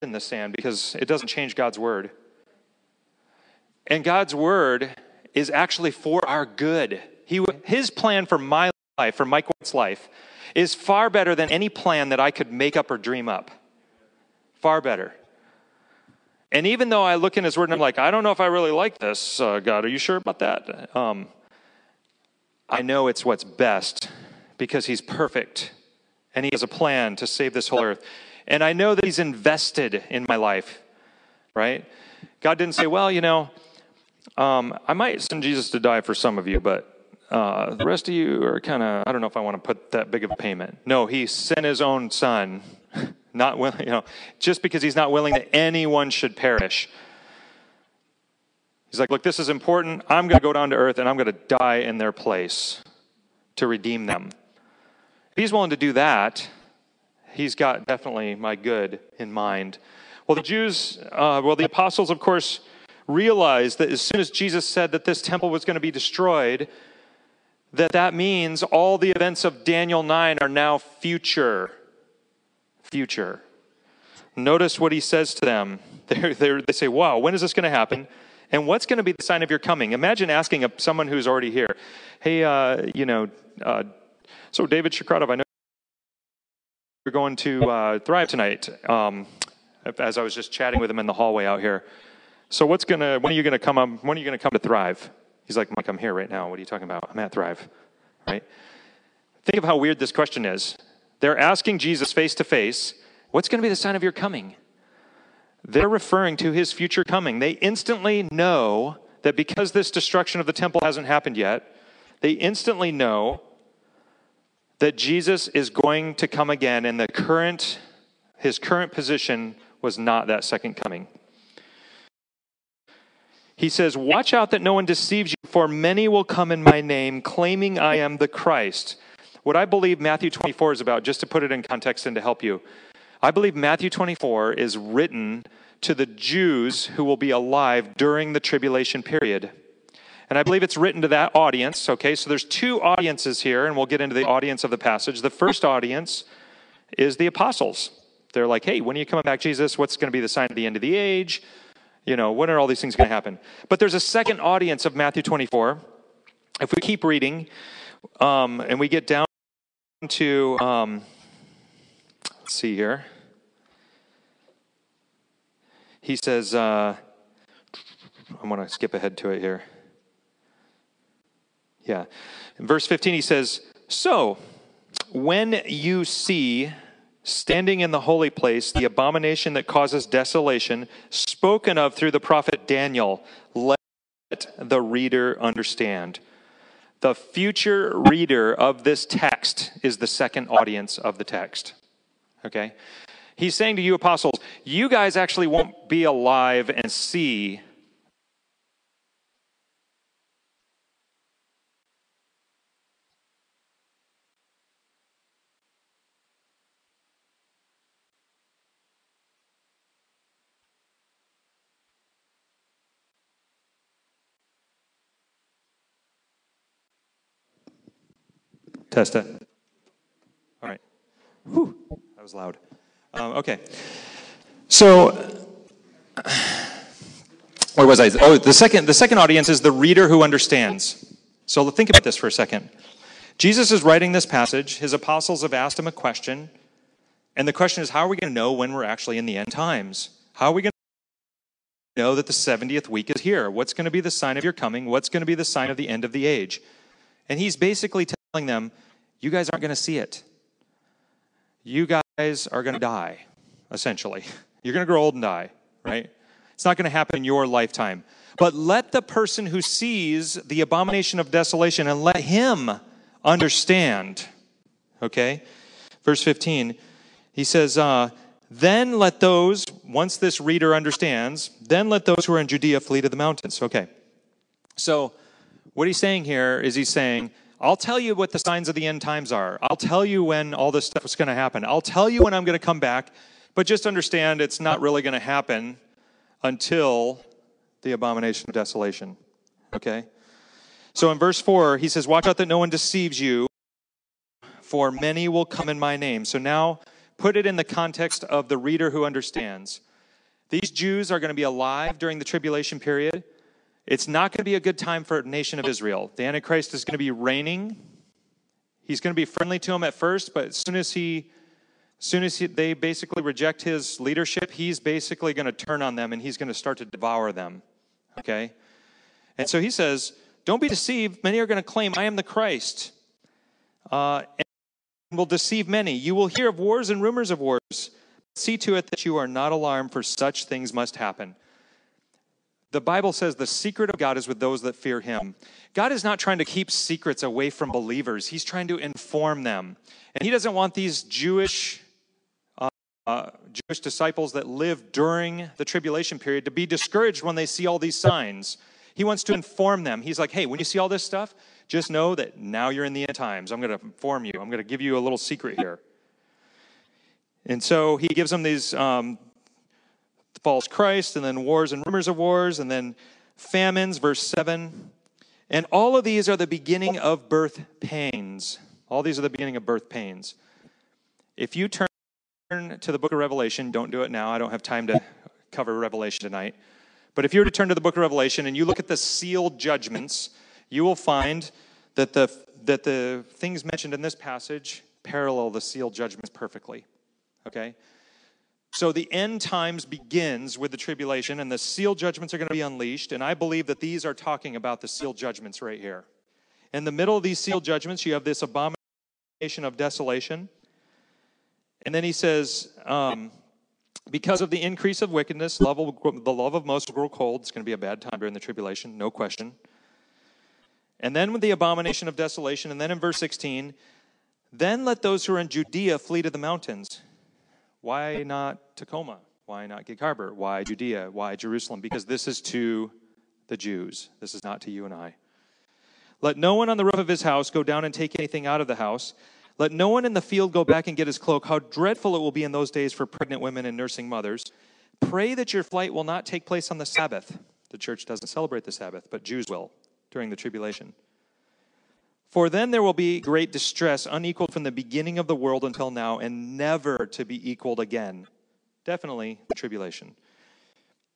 in the sand because it doesn't change God's word. And God's word is actually for our good. He, his plan for my life, for Mike White's life, is far better than any plan that I could make up or dream up. Far better. And even though I look in his word and I'm like, I don't know if I really like this, uh, God, are you sure about that? Um, I know it's what's best because he's perfect and he has a plan to save this whole earth. And I know that he's invested in my life, right? God didn't say, well, you know, um, I might send Jesus to die for some of you, but uh, the rest of you are kind of, I don't know if I want to put that big of a payment. No, he sent his own son [LAUGHS] not willing, you know, just because he's not willing that anyone should perish. He's like, look, this is important. I'm going to go down to earth and I'm going to die in their place to redeem them. If he's willing to do that, he's got definitely my good in mind. Well, the Jews, uh, well, the apostles, of course, realized that as soon as Jesus said that this temple was going to be destroyed, that that means all the events of Daniel 9 are now future future. Notice what he says to them. [LAUGHS] They're, they're, they say, Wow, when is this going to happen? And what's going to be the sign of your coming? Imagine asking a, someone who's already here, Hey, uh, you know, uh, so David Shakratov, I know you're going to uh, Thrive tonight. Um, as I was just chatting with him in the hallway out here. So what's gonna? When are you gonna come? When are you gonna come to Thrive? He's like, Mike, I'm here right now. What are you talking about? I'm at Thrive, right? Think of how weird this question is. They're asking Jesus face to face, What's to be the sign of your coming? They're referring to his future coming. They instantly know that because this destruction of the temple hasn't happened yet, they instantly know that Jesus is going to come again and the current his current position was not that second coming. He says, Watch out that no one deceives you, for many will come in my name, claiming I am the Christ. What I believe Matthew 24 is about, just to put it in context and to help you, I believe Matthew 24 is written to the Jews who will be alive during the tribulation period. And I believe it's written to that audience, okay? So there's two audiences here, and we'll get into the audience of the passage. The first audience is the apostles. They're like, hey, when are you coming back, Jesus? What's going to be the sign of the end of the age? You know, when are all these things going to happen? But there's a second audience of Matthew 24. If we keep reading um, and we get down to, um, let's see here. He says, uh, I'm going to skip ahead to it here. Yeah. In verse 15, he says, So, when you see standing in the holy place the abomination that causes desolation, spoken of through the prophet Daniel, let the reader understand. The future reader of this text is the second audience of the text. Okay? He's saying to you, apostles, you guys actually won't be alive and see Test it. All right. Whew, that was loud. Um, okay. So, where was I? Oh, the second, the second audience is the reader who understands. So think about this for a second. Jesus is writing this passage. His apostles have asked him a question. And the question is, how are we going to know when we're actually in the end times? How are we going to know that the 70th week is here? What's going to be the sign of your coming? What's going to be the sign of the end of the age? And he's basically telling them, you guys aren't going to see it. You guys are going to die, essentially. [LAUGHS] You're going to grow old and die, right? It's not going to happen in your lifetime. But let the person who sees the abomination of desolation and let him understand. Okay? Verse 15, he says, uh, Then let those, once this reader understands, then let those who are in Judea flee to the mountains. Okay. So, what he's saying here is he's saying, I'll tell you what the signs of the end times are. I'll tell you when all this stuff is going to happen. I'll tell you when I'm going to come back, but just understand it's not really going to happen until the abomination of desolation. Okay? So in verse 4, he says, Watch out that no one deceives you, for many will come in my name. So now put it in the context of the reader who understands. These Jews are going to be alive during the tribulation period. It's not going to be a good time for a nation of Israel. The Antichrist is going to be reigning. He's going to be friendly to them at first, but as soon as he as soon as he, they basically reject his leadership, he's basically going to turn on them and he's going to start to devour them. Okay? And so he says, Don't be deceived. Many are going to claim, I am the Christ. Uh, and will deceive many. You will hear of wars and rumors of wars. See to it that you are not alarmed, for such things must happen. The Bible says the secret of God is with those that fear him. God is not trying to keep secrets away from believers, he's trying to inform them. And he doesn't want these Jewish uh, uh, Jewish disciples that live during the tribulation period to be discouraged when they see all these signs. He wants to inform them. He's like, hey, when you see all this stuff, just know that now you're in the end times. I'm going to inform you. I'm going to give you a little secret here. And so he gives them these um, false Christ, and then wars and rumors of wars, and then famines, verse 7. And all of these are the beginning of birth pains. All these are the beginning of birth pains. If you turn to the book of Revelation, don't do it now. I don't have time to cover Revelation tonight. But if you were to turn to the book of Revelation and you look at the seal judgments, you will find that the, that the things mentioned in this passage parallel the seal judgments perfectly. Okay? So the end times begins with the tribulation, and the seal judgments are going to be unleashed. And I believe that these are talking about the seal judgments right here. In the middle of these seal judgments, you have this abomination of desolation. And then he says, um, because of the increase of wickedness, love will, the love of most will grow cold. It's going to be a bad time during the tribulation, no question. And then with the abomination of desolation, and then in verse 16, then let those who are in Judea flee to the mountains. Why not Tacoma? Why not Gig Harbor? Why Judea? Why Jerusalem? Because this is to the Jews. This is not to you and I. Let no one on the roof of his house go down and take anything out of the house. Let no one in the field go back and get his cloak. How dreadful it will be in those days for pregnant women and nursing mothers. Pray that your flight will not take place on the Sabbath. The church doesn't celebrate the Sabbath, but Jews will during the tribulation. For then there will be great distress, unequaled from the beginning of the world until now, and never to be equaled again. Definitely the tribulation.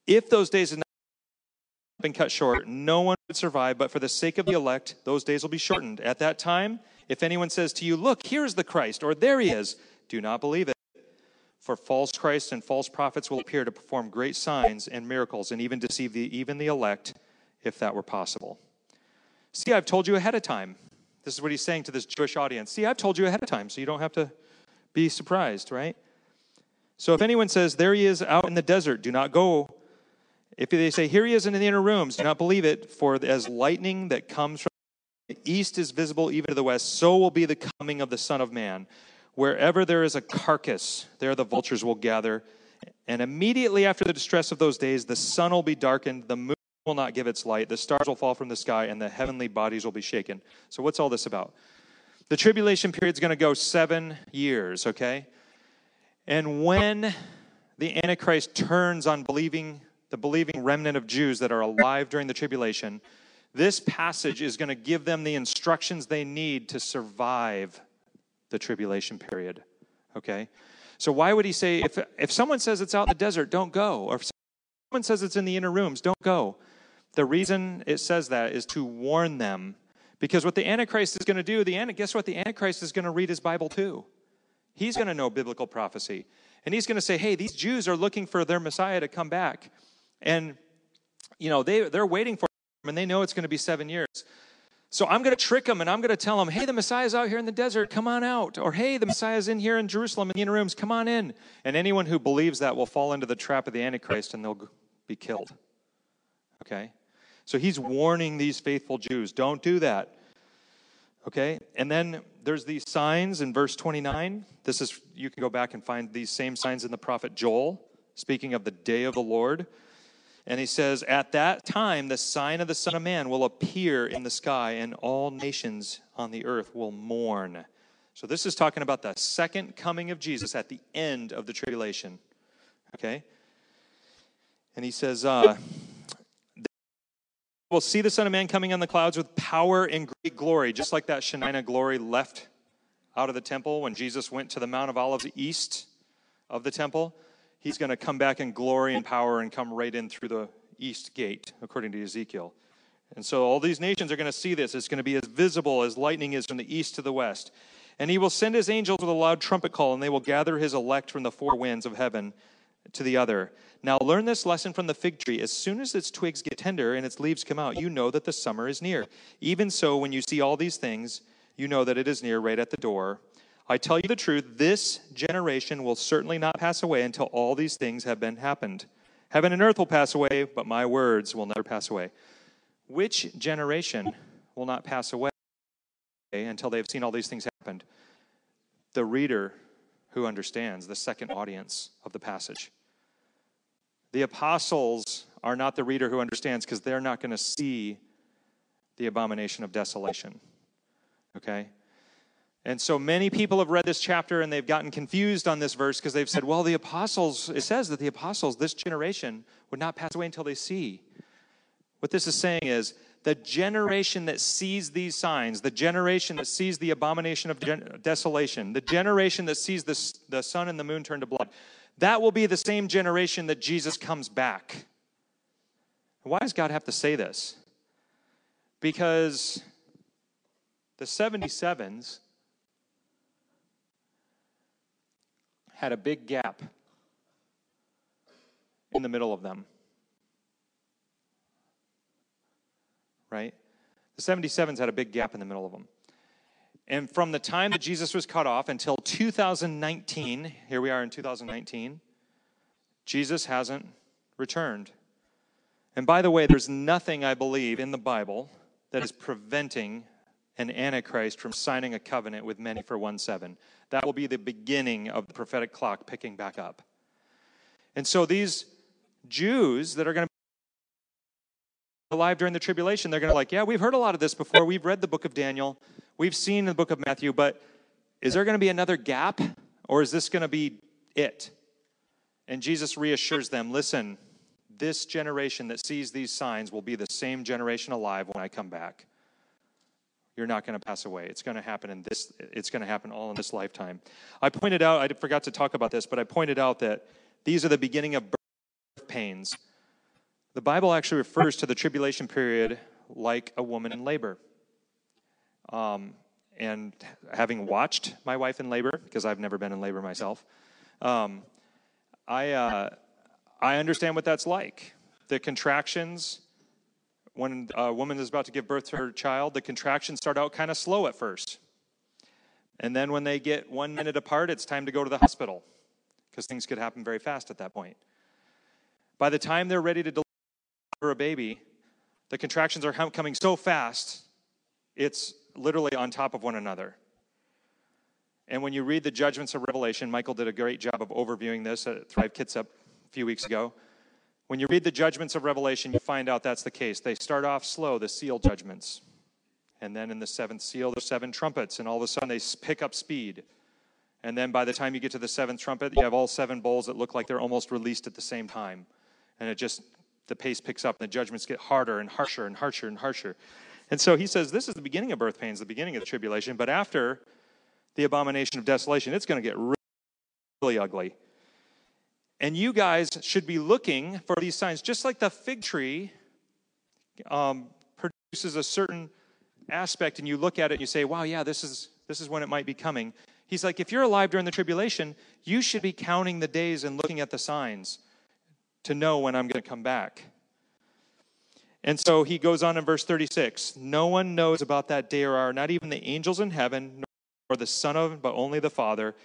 If those days had not been cut short, no one would survive, but for the sake of the elect, those days will be shortened. At that time, if anyone says to you, Look, here's the Christ, or there he is, do not believe it. For false Christs and false prophets will appear to perform great signs and miracles, and even deceive the, even the elect, if that were possible. See, I've told you ahead of time. This is what he's saying to this Jewish audience. See, I've told you ahead of time, so you don't have to be surprised, right? So if anyone says, There he is out in the desert, do not go. If they say, Here he is in the inner rooms, do not believe it, for as lightning that comes from the east is visible even to the west, so will be the coming of the Son of Man. Wherever there is a carcass, there the vultures will gather. And immediately after the distress of those days, the sun will be darkened, the moon will not give its light, the stars will fall from the sky, and the heavenly bodies will be shaken. So, what's all this about? The tribulation period is going to go seven years, okay? And when the Antichrist turns on believing, the believing remnant of Jews that are alive during the tribulation, this passage is going to give them the instructions they need to survive the tribulation period, okay? So, why would he say, if, if someone says it's out in the desert, don't go, or if someone says it's in the inner rooms, don't go? The reason it says that is to warn them. Because what the Antichrist is going to do, the Antichrist, guess what? The Antichrist is going to read his Bible too. He's going to know biblical prophecy. And he's going to say, hey, these Jews are looking for their Messiah to come back. And, you know, they, they're waiting for him, and they know it's going to be seven years. So I'm going to trick them, and I'm going to tell them, hey, the Messiah's out here in the desert, come on out. Or, hey, the Messiah's in here in Jerusalem in the inner rooms, come on in. And anyone who believes that will fall into the trap of the Antichrist, and they'll be killed. Okay? So he's warning these faithful Jews don't do that. Okay? And then there's these signs in verse 29. This is you can go back and find these same signs in the prophet Joel, speaking of the day of the Lord. And he says, At that time, the sign of the Son of Man will appear in the sky, and all nations on the earth will mourn. So, this is talking about the second coming of Jesus at the end of the tribulation. Okay? And he says, uh, We'll see the Son of Man coming on the clouds with power and great glory, just like that Shekinah glory left out of the temple when Jesus went to the Mount of Olives east of the temple. He's going to come back in glory and power and come right in through the east gate, according to Ezekiel. And so all these nations are going to see this. It's going to be as visible as lightning is from the east to the west. And he will send his angels with a loud trumpet call, and they will gather his elect from the four winds of heaven to the other. Now, learn this lesson from the fig tree. As soon as its twigs get tender and its leaves come out, you know that the summer is near. Even so, when you see all these things, you know that it is near, right at the door. I tell you the truth, this generation will certainly not pass away until all these things have been happened. Heaven and earth will pass away, but my words will never pass away. Which generation will not pass away until they have seen all these things happened? The reader who understands, the second audience of the passage. The apostles are not the reader who understands because they're not going to see the abomination of desolation. Okay? And so many people have read this chapter and they've gotten confused on this verse because they've said, well, the apostles, it says that the apostles, this generation, would not pass away until they see. What this is saying is the generation that sees these signs, the generation that sees the abomination of desolation, the generation that sees the, the sun and the moon turn to blood, that will be the same generation that Jesus comes back. Why does God have to say this? Because the 77s had a big gap in the middle of them. Right? The 77s had a big gap in the middle of them. And from the time that Jesus was cut off until 2019, here we are in 2019, Jesus hasn't returned. And by the way, there's nothing, I believe, in the Bible that is preventing an Antichrist from signing a covenant with many for 1 7. That will be the beginning of the prophetic clock picking back up. And so these Jews that are going to be alive during the tribulation, they're going to be like, yeah, we've heard a lot of this before. We've read the book of Daniel. We've seen in the book of Matthew, but is there going to be another gap or is this going to be it? And Jesus reassures them listen, this generation that sees these signs will be the same generation alive when I come back. You're not going to pass away. It's going to happen in this it's going to happen all in this lifetime. I pointed out I forgot to talk about this, but I pointed out that these are the beginning of birth pains. The Bible actually refers to the tribulation period like a woman in labor. Um, and having watched my wife in labor, because I've never been in labor myself, um, I, uh, I understand what that's like. The contractions, when a woman is about to give birth to her child, the contractions start out kind of slow at first. And then when they get one minute apart, it's time to go to the hospital because things could happen very fast at that point. By the time they're ready to deliver a baby, the contractions are coming so fast, it's literally on top of one another. And when you read the judgments of Revelation, Michael did a great job of overviewing this at Thrive Kitsap a few weeks ago. When you read the judgments of Revelation, you find out that's the case. They start off slow, the seal judgments. And then in the seventh seal, there's seven trumpets, and all of a sudden they pick up speed. And then by the time you get to the seventh trumpet, you have all seven bowls that look like they're almost released at the same time. And it just, the pace picks up, and the judgments get harder and harsher and harsher and harsher. And so he says this is the beginning of birth pains, the beginning of the tribulation, but after the abomination of desolation, it's going to get really, really ugly. And you guys should be looking for these signs, just like the fig tree um, produces a certain aspect, and you look at it and you say, wow, yeah, this is, this is when it might be coming. He's like, if you're alive during the tribulation, you should be counting the days and looking at the signs to know when I'm going to come back. And so he goes on in verse 36 No one knows about that day or hour, not even the angels in heaven, nor the Son of, but only the Father.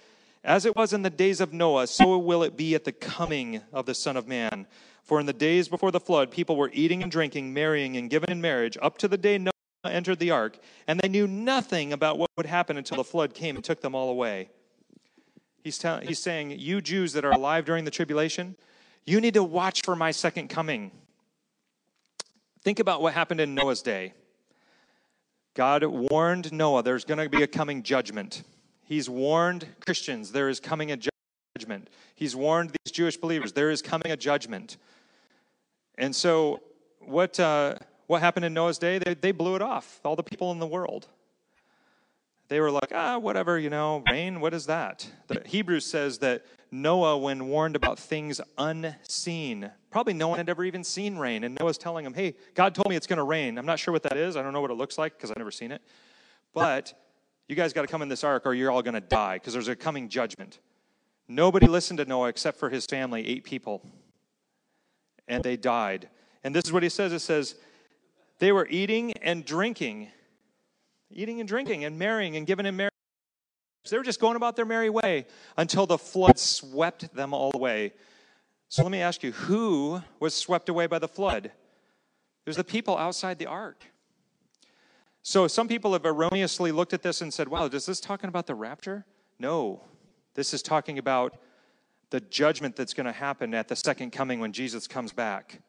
As it was in the days of Noah, so will it be at the coming of the Son of Man. For in the days before the flood, people were eating and drinking, marrying and giving in marriage, up to the day Noah entered the ark, and they knew nothing about what would happen until the flood came and took them all away. He's, tell, he's saying, You Jews that are alive during the tribulation, you need to watch for my second coming. Think about what happened in Noah's day. God warned Noah there's going to be a coming judgment. He's warned Christians there is coming a judgment. He's warned these Jewish believers there is coming a judgment. And so, what, uh, what happened in Noah's day? They, they blew it off, all the people in the world. They were like, ah, whatever, you know, rain, what is that? The Hebrews says that Noah, when warned about things unseen, probably no one had ever even seen rain. And Noah's telling him, hey, God told me it's going to rain. I'm not sure what that is. I don't know what it looks like because I've never seen it. But you guys got to come in this ark or you're all going to die because there's a coming judgment. Nobody listened to Noah except for his family, eight people. And they died. And this is what he says it says, they were eating and drinking, eating and drinking and marrying and giving in marriage. They were just going about their merry way until the flood swept them all away. So let me ask you who was swept away by the flood? Was the people outside the ark. So some people have erroneously looked at this and said, wow, is this talking about the rapture? No. This is talking about the judgment that's going to happen at the second coming when Jesus comes back.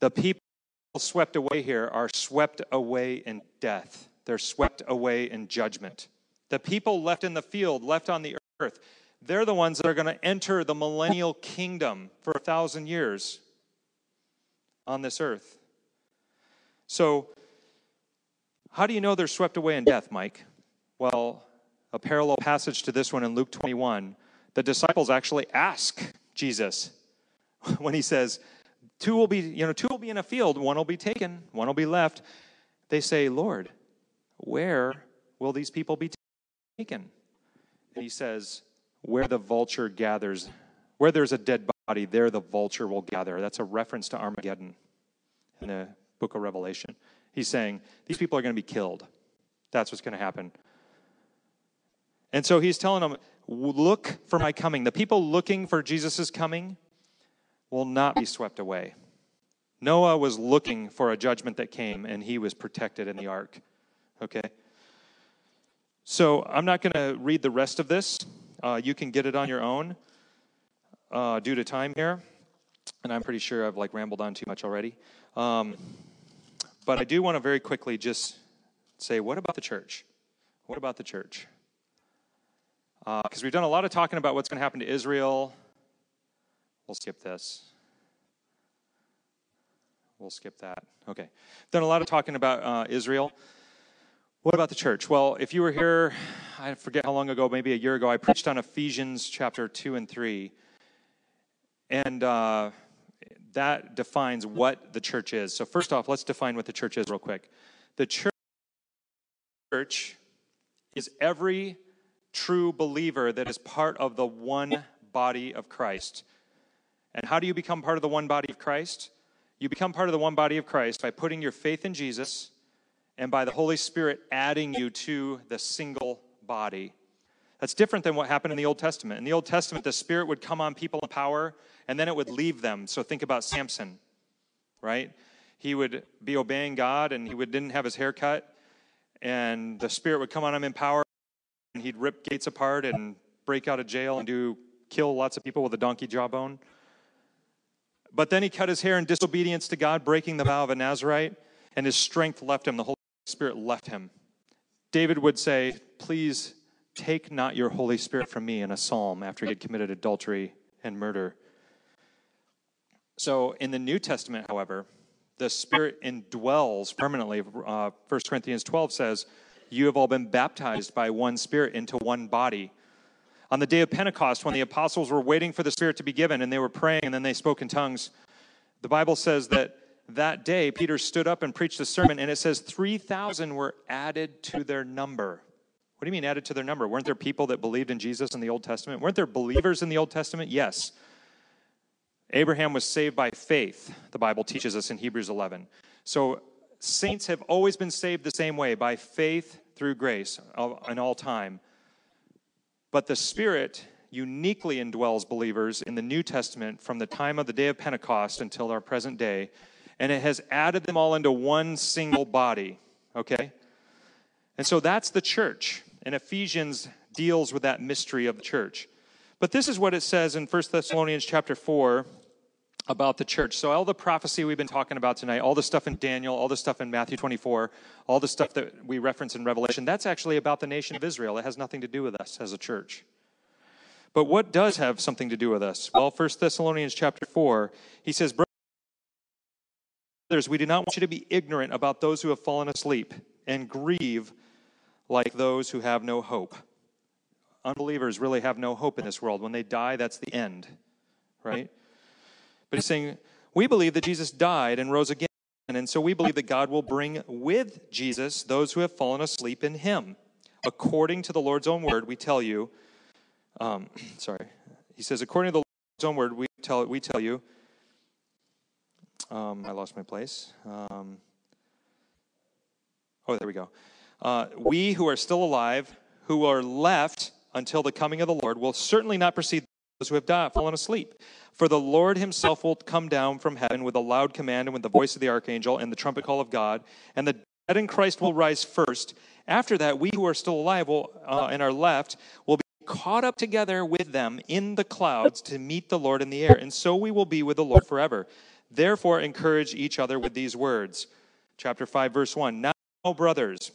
The people swept away here are swept away in death, they're swept away in judgment. The people left in the field, left on the earth, they're the ones that are going to enter the millennial kingdom for a thousand years on this earth. So, how do you know they're swept away in death, Mike? Well, a parallel passage to this one in Luke 21, the disciples actually ask Jesus [LAUGHS] when he says, Two will be, you know, two will be in a field, one will be taken, one will be left. They say, Lord, where will these people be taken? And he says, Where the vulture gathers, where there's a dead body, there the vulture will gather. That's a reference to Armageddon in the book of Revelation. He's saying, These people are going to be killed. That's what's going to happen. And so he's telling them, Look for my coming. The people looking for Jesus' coming will not be swept away. Noah was looking for a judgment that came, and he was protected in the ark. Okay? So I'm not going to read the rest of this. Uh, you can get it on your own uh, due to time here. And I'm pretty sure I've like rambled on too much already. Um, but I do want to very quickly just say, what about the church? What about the church? Because uh, we've done a lot of talking about what's going to happen to Israel. We'll skip this. We'll skip that. Okay. Done a lot of talking about uh, Israel. What about the church? Well, if you were here, I forget how long ago, maybe a year ago, I preached on Ephesians chapter 2 and 3. And uh, that defines what the church is. So, first off, let's define what the church is real quick. The church is every true believer that is part of the one body of Christ. And how do you become part of the one body of Christ? You become part of the one body of Christ by putting your faith in Jesus and by the Holy Spirit adding you to the single body. That's different than what happened in the Old Testament. In the Old Testament, the Spirit would come on people in power and then it would leave them. So think about Samson, right? He would be obeying God and he would, didn't have his hair cut, and the Spirit would come on him in power and he'd rip gates apart and break out of jail and do kill lots of people with a donkey jawbone. But then he cut his hair in disobedience to God, breaking the vow of a Nazarite, and his strength left him. The Holy Spirit left him. David would say, Please take not your Holy Spirit from me in a psalm after he had committed adultery and murder. So in the New Testament, however, the Spirit indwells permanently. Uh, 1 Corinthians 12 says, You have all been baptized by one Spirit into one body. On the day of Pentecost, when the apostles were waiting for the Spirit to be given and they were praying and then they spoke in tongues, the Bible says that that day Peter stood up and preached a sermon, and it says 3,000 were added to their number. What do you mean added to their number? Weren't there people that believed in Jesus in the Old Testament? Weren't there believers in the Old Testament? Yes. Abraham was saved by faith, the Bible teaches us in Hebrews 11. So saints have always been saved the same way, by faith through grace uh, in all time. But the Spirit uniquely indwells believers in the New Testament from the time of the day of Pentecost until our present day. and it has added them all into one single body. Okay? And so that's the church. And Ephesians deals with that mystery of the church. But this is what it says in 1 Thessalonians chapter 4 about the church. So, all the prophecy we've been talking about tonight, all the stuff in Daniel, all the stuff in Matthew 24, all the stuff that we reference in Revelation, that's actually about the nation of Israel. It has nothing to do with us as a church. But what does have something to do with us? Well, 1 Thessalonians chapter 4, he says, Brothers, we do not want you to be ignorant about those who have fallen asleep and grieve like those who have no hope. Unbelievers really have no hope in this world. When they die, that's the end, right? But he's saying, we believe that Jesus died and rose again. And so we believe that God will bring with Jesus those who have fallen asleep in him. According to the Lord's own word, we tell you, um, [CLEARS THROAT] sorry, he says, according to the Lord's own word, we tell, we tell you, um, I lost my place. Um, oh, there we go. Uh, we who are still alive, who are left until the coming of the Lord, will certainly not precede those who have died, fallen asleep. For the Lord himself will come down from heaven with a loud command and with the voice of the archangel and the trumpet call of God, and the dead in Christ will rise first. After that, we who are still alive will, uh, and are left will be caught up together with them in the clouds to meet the Lord in the air, and so we will be with the Lord forever. Therefore, encourage each other with these words. Chapter 5, verse 1. Now, brothers,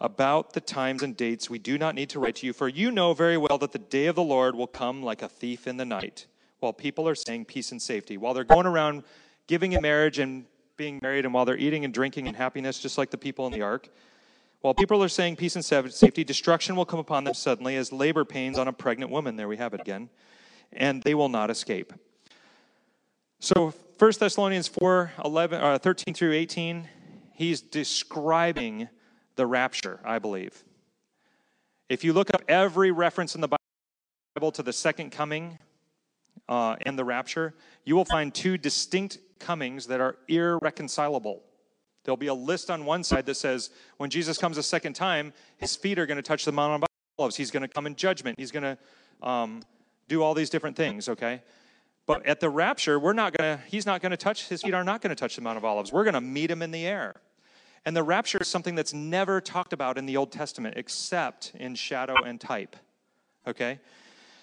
about the times and dates we do not need to write to you, for you know very well that the day of the Lord will come like a thief in the night while people are saying peace and safety, while they're going around giving in marriage and being married, and while they're eating and drinking and happiness, just like the people in the ark. While people are saying peace and safety, destruction will come upon them suddenly as labor pains on a pregnant woman. There we have it again. And they will not escape. So 1 Thessalonians 4 11, uh, 13 through 18, he's describing the rapture, I believe. If you look up every reference in the Bible to the second coming, uh, and the rapture, you will find two distinct comings that are irreconcilable. There'll be a list on one side that says when Jesus comes a second time, his feet are going to touch the Mount of Olives. He's going to come in judgment. He's going to um, do all these different things, okay? But at the rapture, we're not going to, he's not going to touch, his feet are not going to touch the Mount of Olives. We're going to meet him in the air. And the rapture is something that's never talked about in the Old Testament except in shadow and type, okay?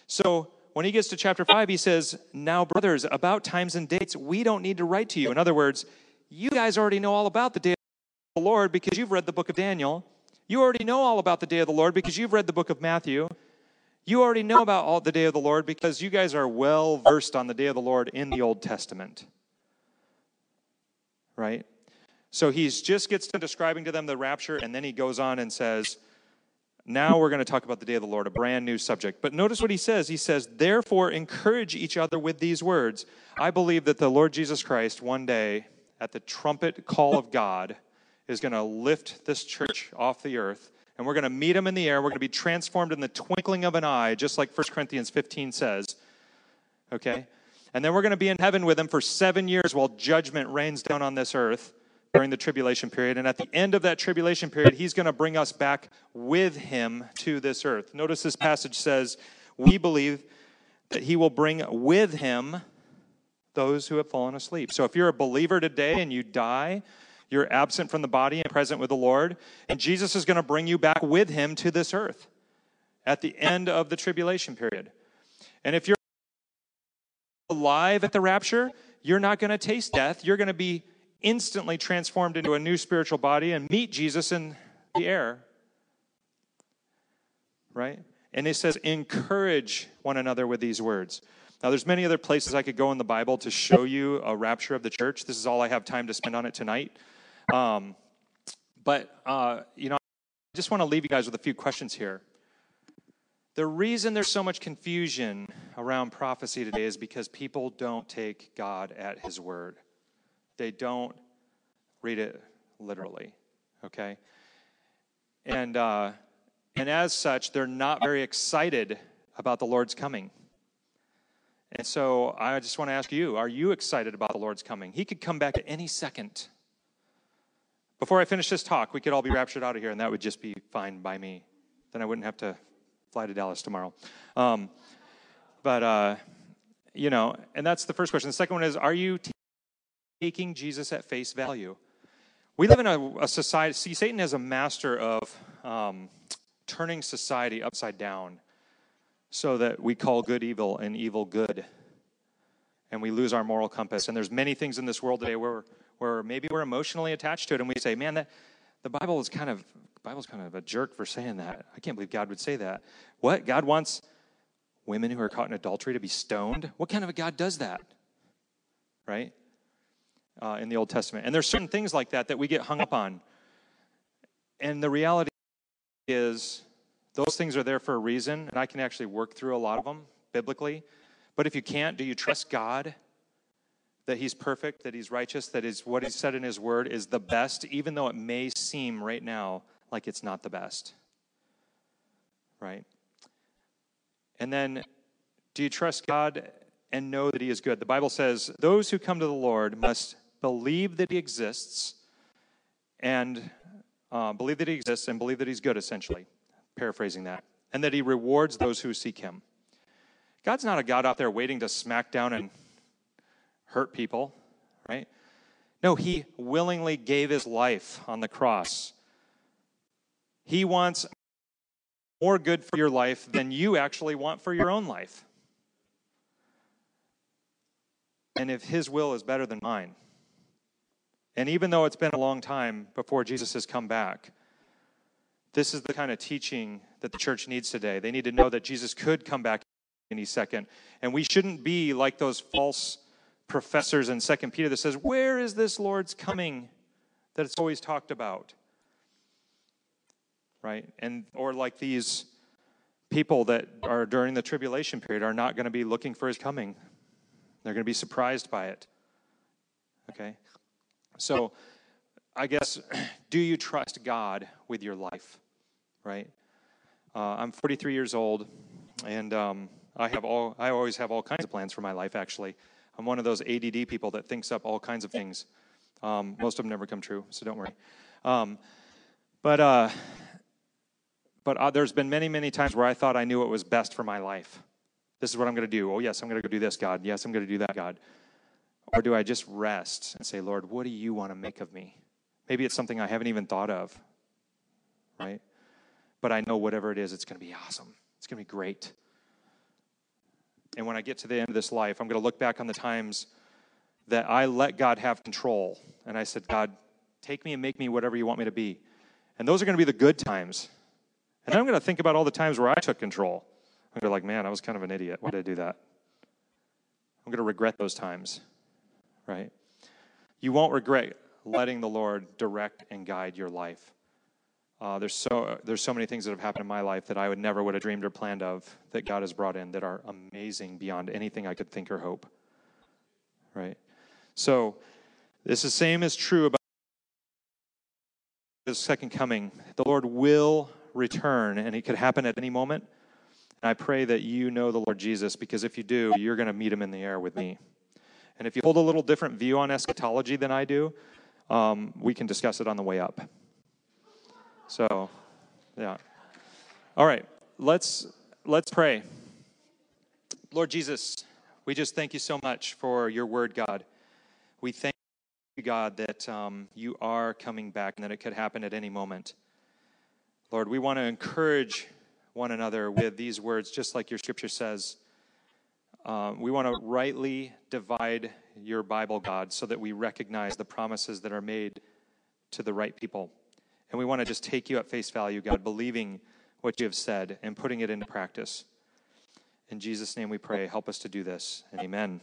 So when he gets to chapter 5, he says, Now, brothers, about times and dates, we don't need to write to you. In other words, you guys already know all about the day of the Lord because you've read the book of Daniel. You already know all about the day of the Lord because you've read the book of Matthew. You already know about all the day of the Lord because you guys are well versed on the day of the Lord in the Old Testament. Right? So he's just gets to describing to them the rapture, and then he goes on and says, now we're going to talk about the day of the Lord, a brand new subject. But notice what he says. He says, Therefore, encourage each other with these words. I believe that the Lord Jesus Christ, one day, at the trumpet call of God, is going to lift this church off the earth, and we're going to meet him in the air. We're going to be transformed in the twinkling of an eye, just like 1 Corinthians 15 says. Okay? And then we're going to be in heaven with him for seven years while judgment rains down on this earth during the tribulation period. And at the end of that tribulation period, he's going to bring us back with him to this earth. Notice this passage says, We believe that he will bring with him those who have fallen asleep. So if you're a believer today and you die, you're absent from the body and present with the Lord, and Jesus is going to bring you back with him to this earth at the end of the tribulation period. And if you're alive at the rapture, you're not going to taste death. You're going to be instantly transformed into a new spiritual body and meet Jesus in the air. Right? And it says, encourage one another with these words. Now, there's many other places I could go in the Bible to show you a rapture of the church. This is all I have time to spend on it tonight. Um, but, uh, you know, I just want to leave you guys with a few questions here. The reason there's so much confusion around prophecy today is because people don't take God at his word they don't read it literally, okay? And, uh, and as such, they're not very excited about the Lord's coming. And so I just want to ask you are you excited about the Lord's coming? He could come back at any second. Before I finish this talk, we could all be raptured out of here, and that would just be fine by me. Then I wouldn't have to fly to Dallas tomorrow. Um, but, uh, you know, and that's the first question. The second one is Are you taking Jesus at face value. We live in a, a society, see, Satan is a master of um, turning society upside down so that we call good evil and evil good. And we lose our moral compass. And there's many things in this world today where, where maybe we're emotionally attached to it and we say, man, that, the Bible is kind of Bible's kind of a jerk for saying that. I can't believe God would say that. What? God wants women who are caught in adultery to be stoned? What kind of a God does that? Right? Uh, in the Old Testament. And there's certain things like that that we get hung up on. And the reality is, those things are there for a reason, and I can actually work through a lot of them biblically. But if you can't, do you trust God that He's perfect, that He's righteous, that is what He said in His Word is the best, even though it may seem right now like it's not the best? Right? And then, do you trust God and know that He is good? The Bible says, Those who come to the Lord must believe that He exists and uh, believe that He exists and believe that He's good, essentially. Paraphrasing that. And that He rewards those who seek Him. God's not a God out there waiting to smack down and hurt people, right? No, He willingly gave His life on the cross. He wants more good for your life than you actually want for your own life. And if His will is better than mine, and even though it's been a long time before Jesus has come back, this is the kind of teaching that the church needs today. They need to know that Jesus could come back any second. And we shouldn't be like those false professors in Second Peter that says, Where is this Lord's coming that it's always talked about? right? And or like these people that are during the tribulation period are not going to be looking for his coming. They're going to be surprised by it. Okay? So, I guess, [CLEARS THROAT] do you trust God with your life? Right? Uh, I'm 43 years old, and um, I have all. I always have all kinds of plans for my life. Actually, I'm one of those ADD people that thinks up all kinds of things. Um, most of them never come true, so don't worry. Um, but uh, but uh, there's been many, many times where I thought I knew what was best for my life. This is what I'm going to do. Oh, yes, I'm going to go do this, God. Yes, I'm going to do that, God. Or do I just rest and say, Lord, what do you want to make of me? Maybe it's something I haven't even thought of, right? But I know whatever it is, it's going to be awesome. It's going to be great. And when I get to the end of this life, I'm going to look back on the times that I let God have control. And I said, God, take me and make me whatever you want me to be. And those are going to be the good times. And then I'm going to think about all the times where I took control. I'm going to be like, man, I was kind of an idiot. Why did I do that? I'm going to regret those times, right? You won't regret letting the Lord direct and guide your life. Uh, there's so there's so many things that have happened in my life that I would never would have dreamed or planned of that God has brought in that are amazing beyond anything I could think or hope. Right. So this the same is true about his second coming. The Lord will return, and it could happen at any moment. And I pray that you know the Lord Jesus, because if you do, you're going to meet him in the air with me. And if you hold a little different view on eschatology than I do, um, we can discuss it on the way up. So, yeah. All right, let's let's pray. Lord Jesus, we just thank you so much for your word, God. We thank you, God, that um, you are coming back and that it could happen at any moment. Lord, we want to encourage one another with these words, just like your scripture says. Um, we want to rightly divide your Bible, God, so that we recognize the promises that are made to the right people. And we want to just take you at face value, God, believing what you have said and putting it into practice. In Jesus' name we pray. Help us to do this. amen.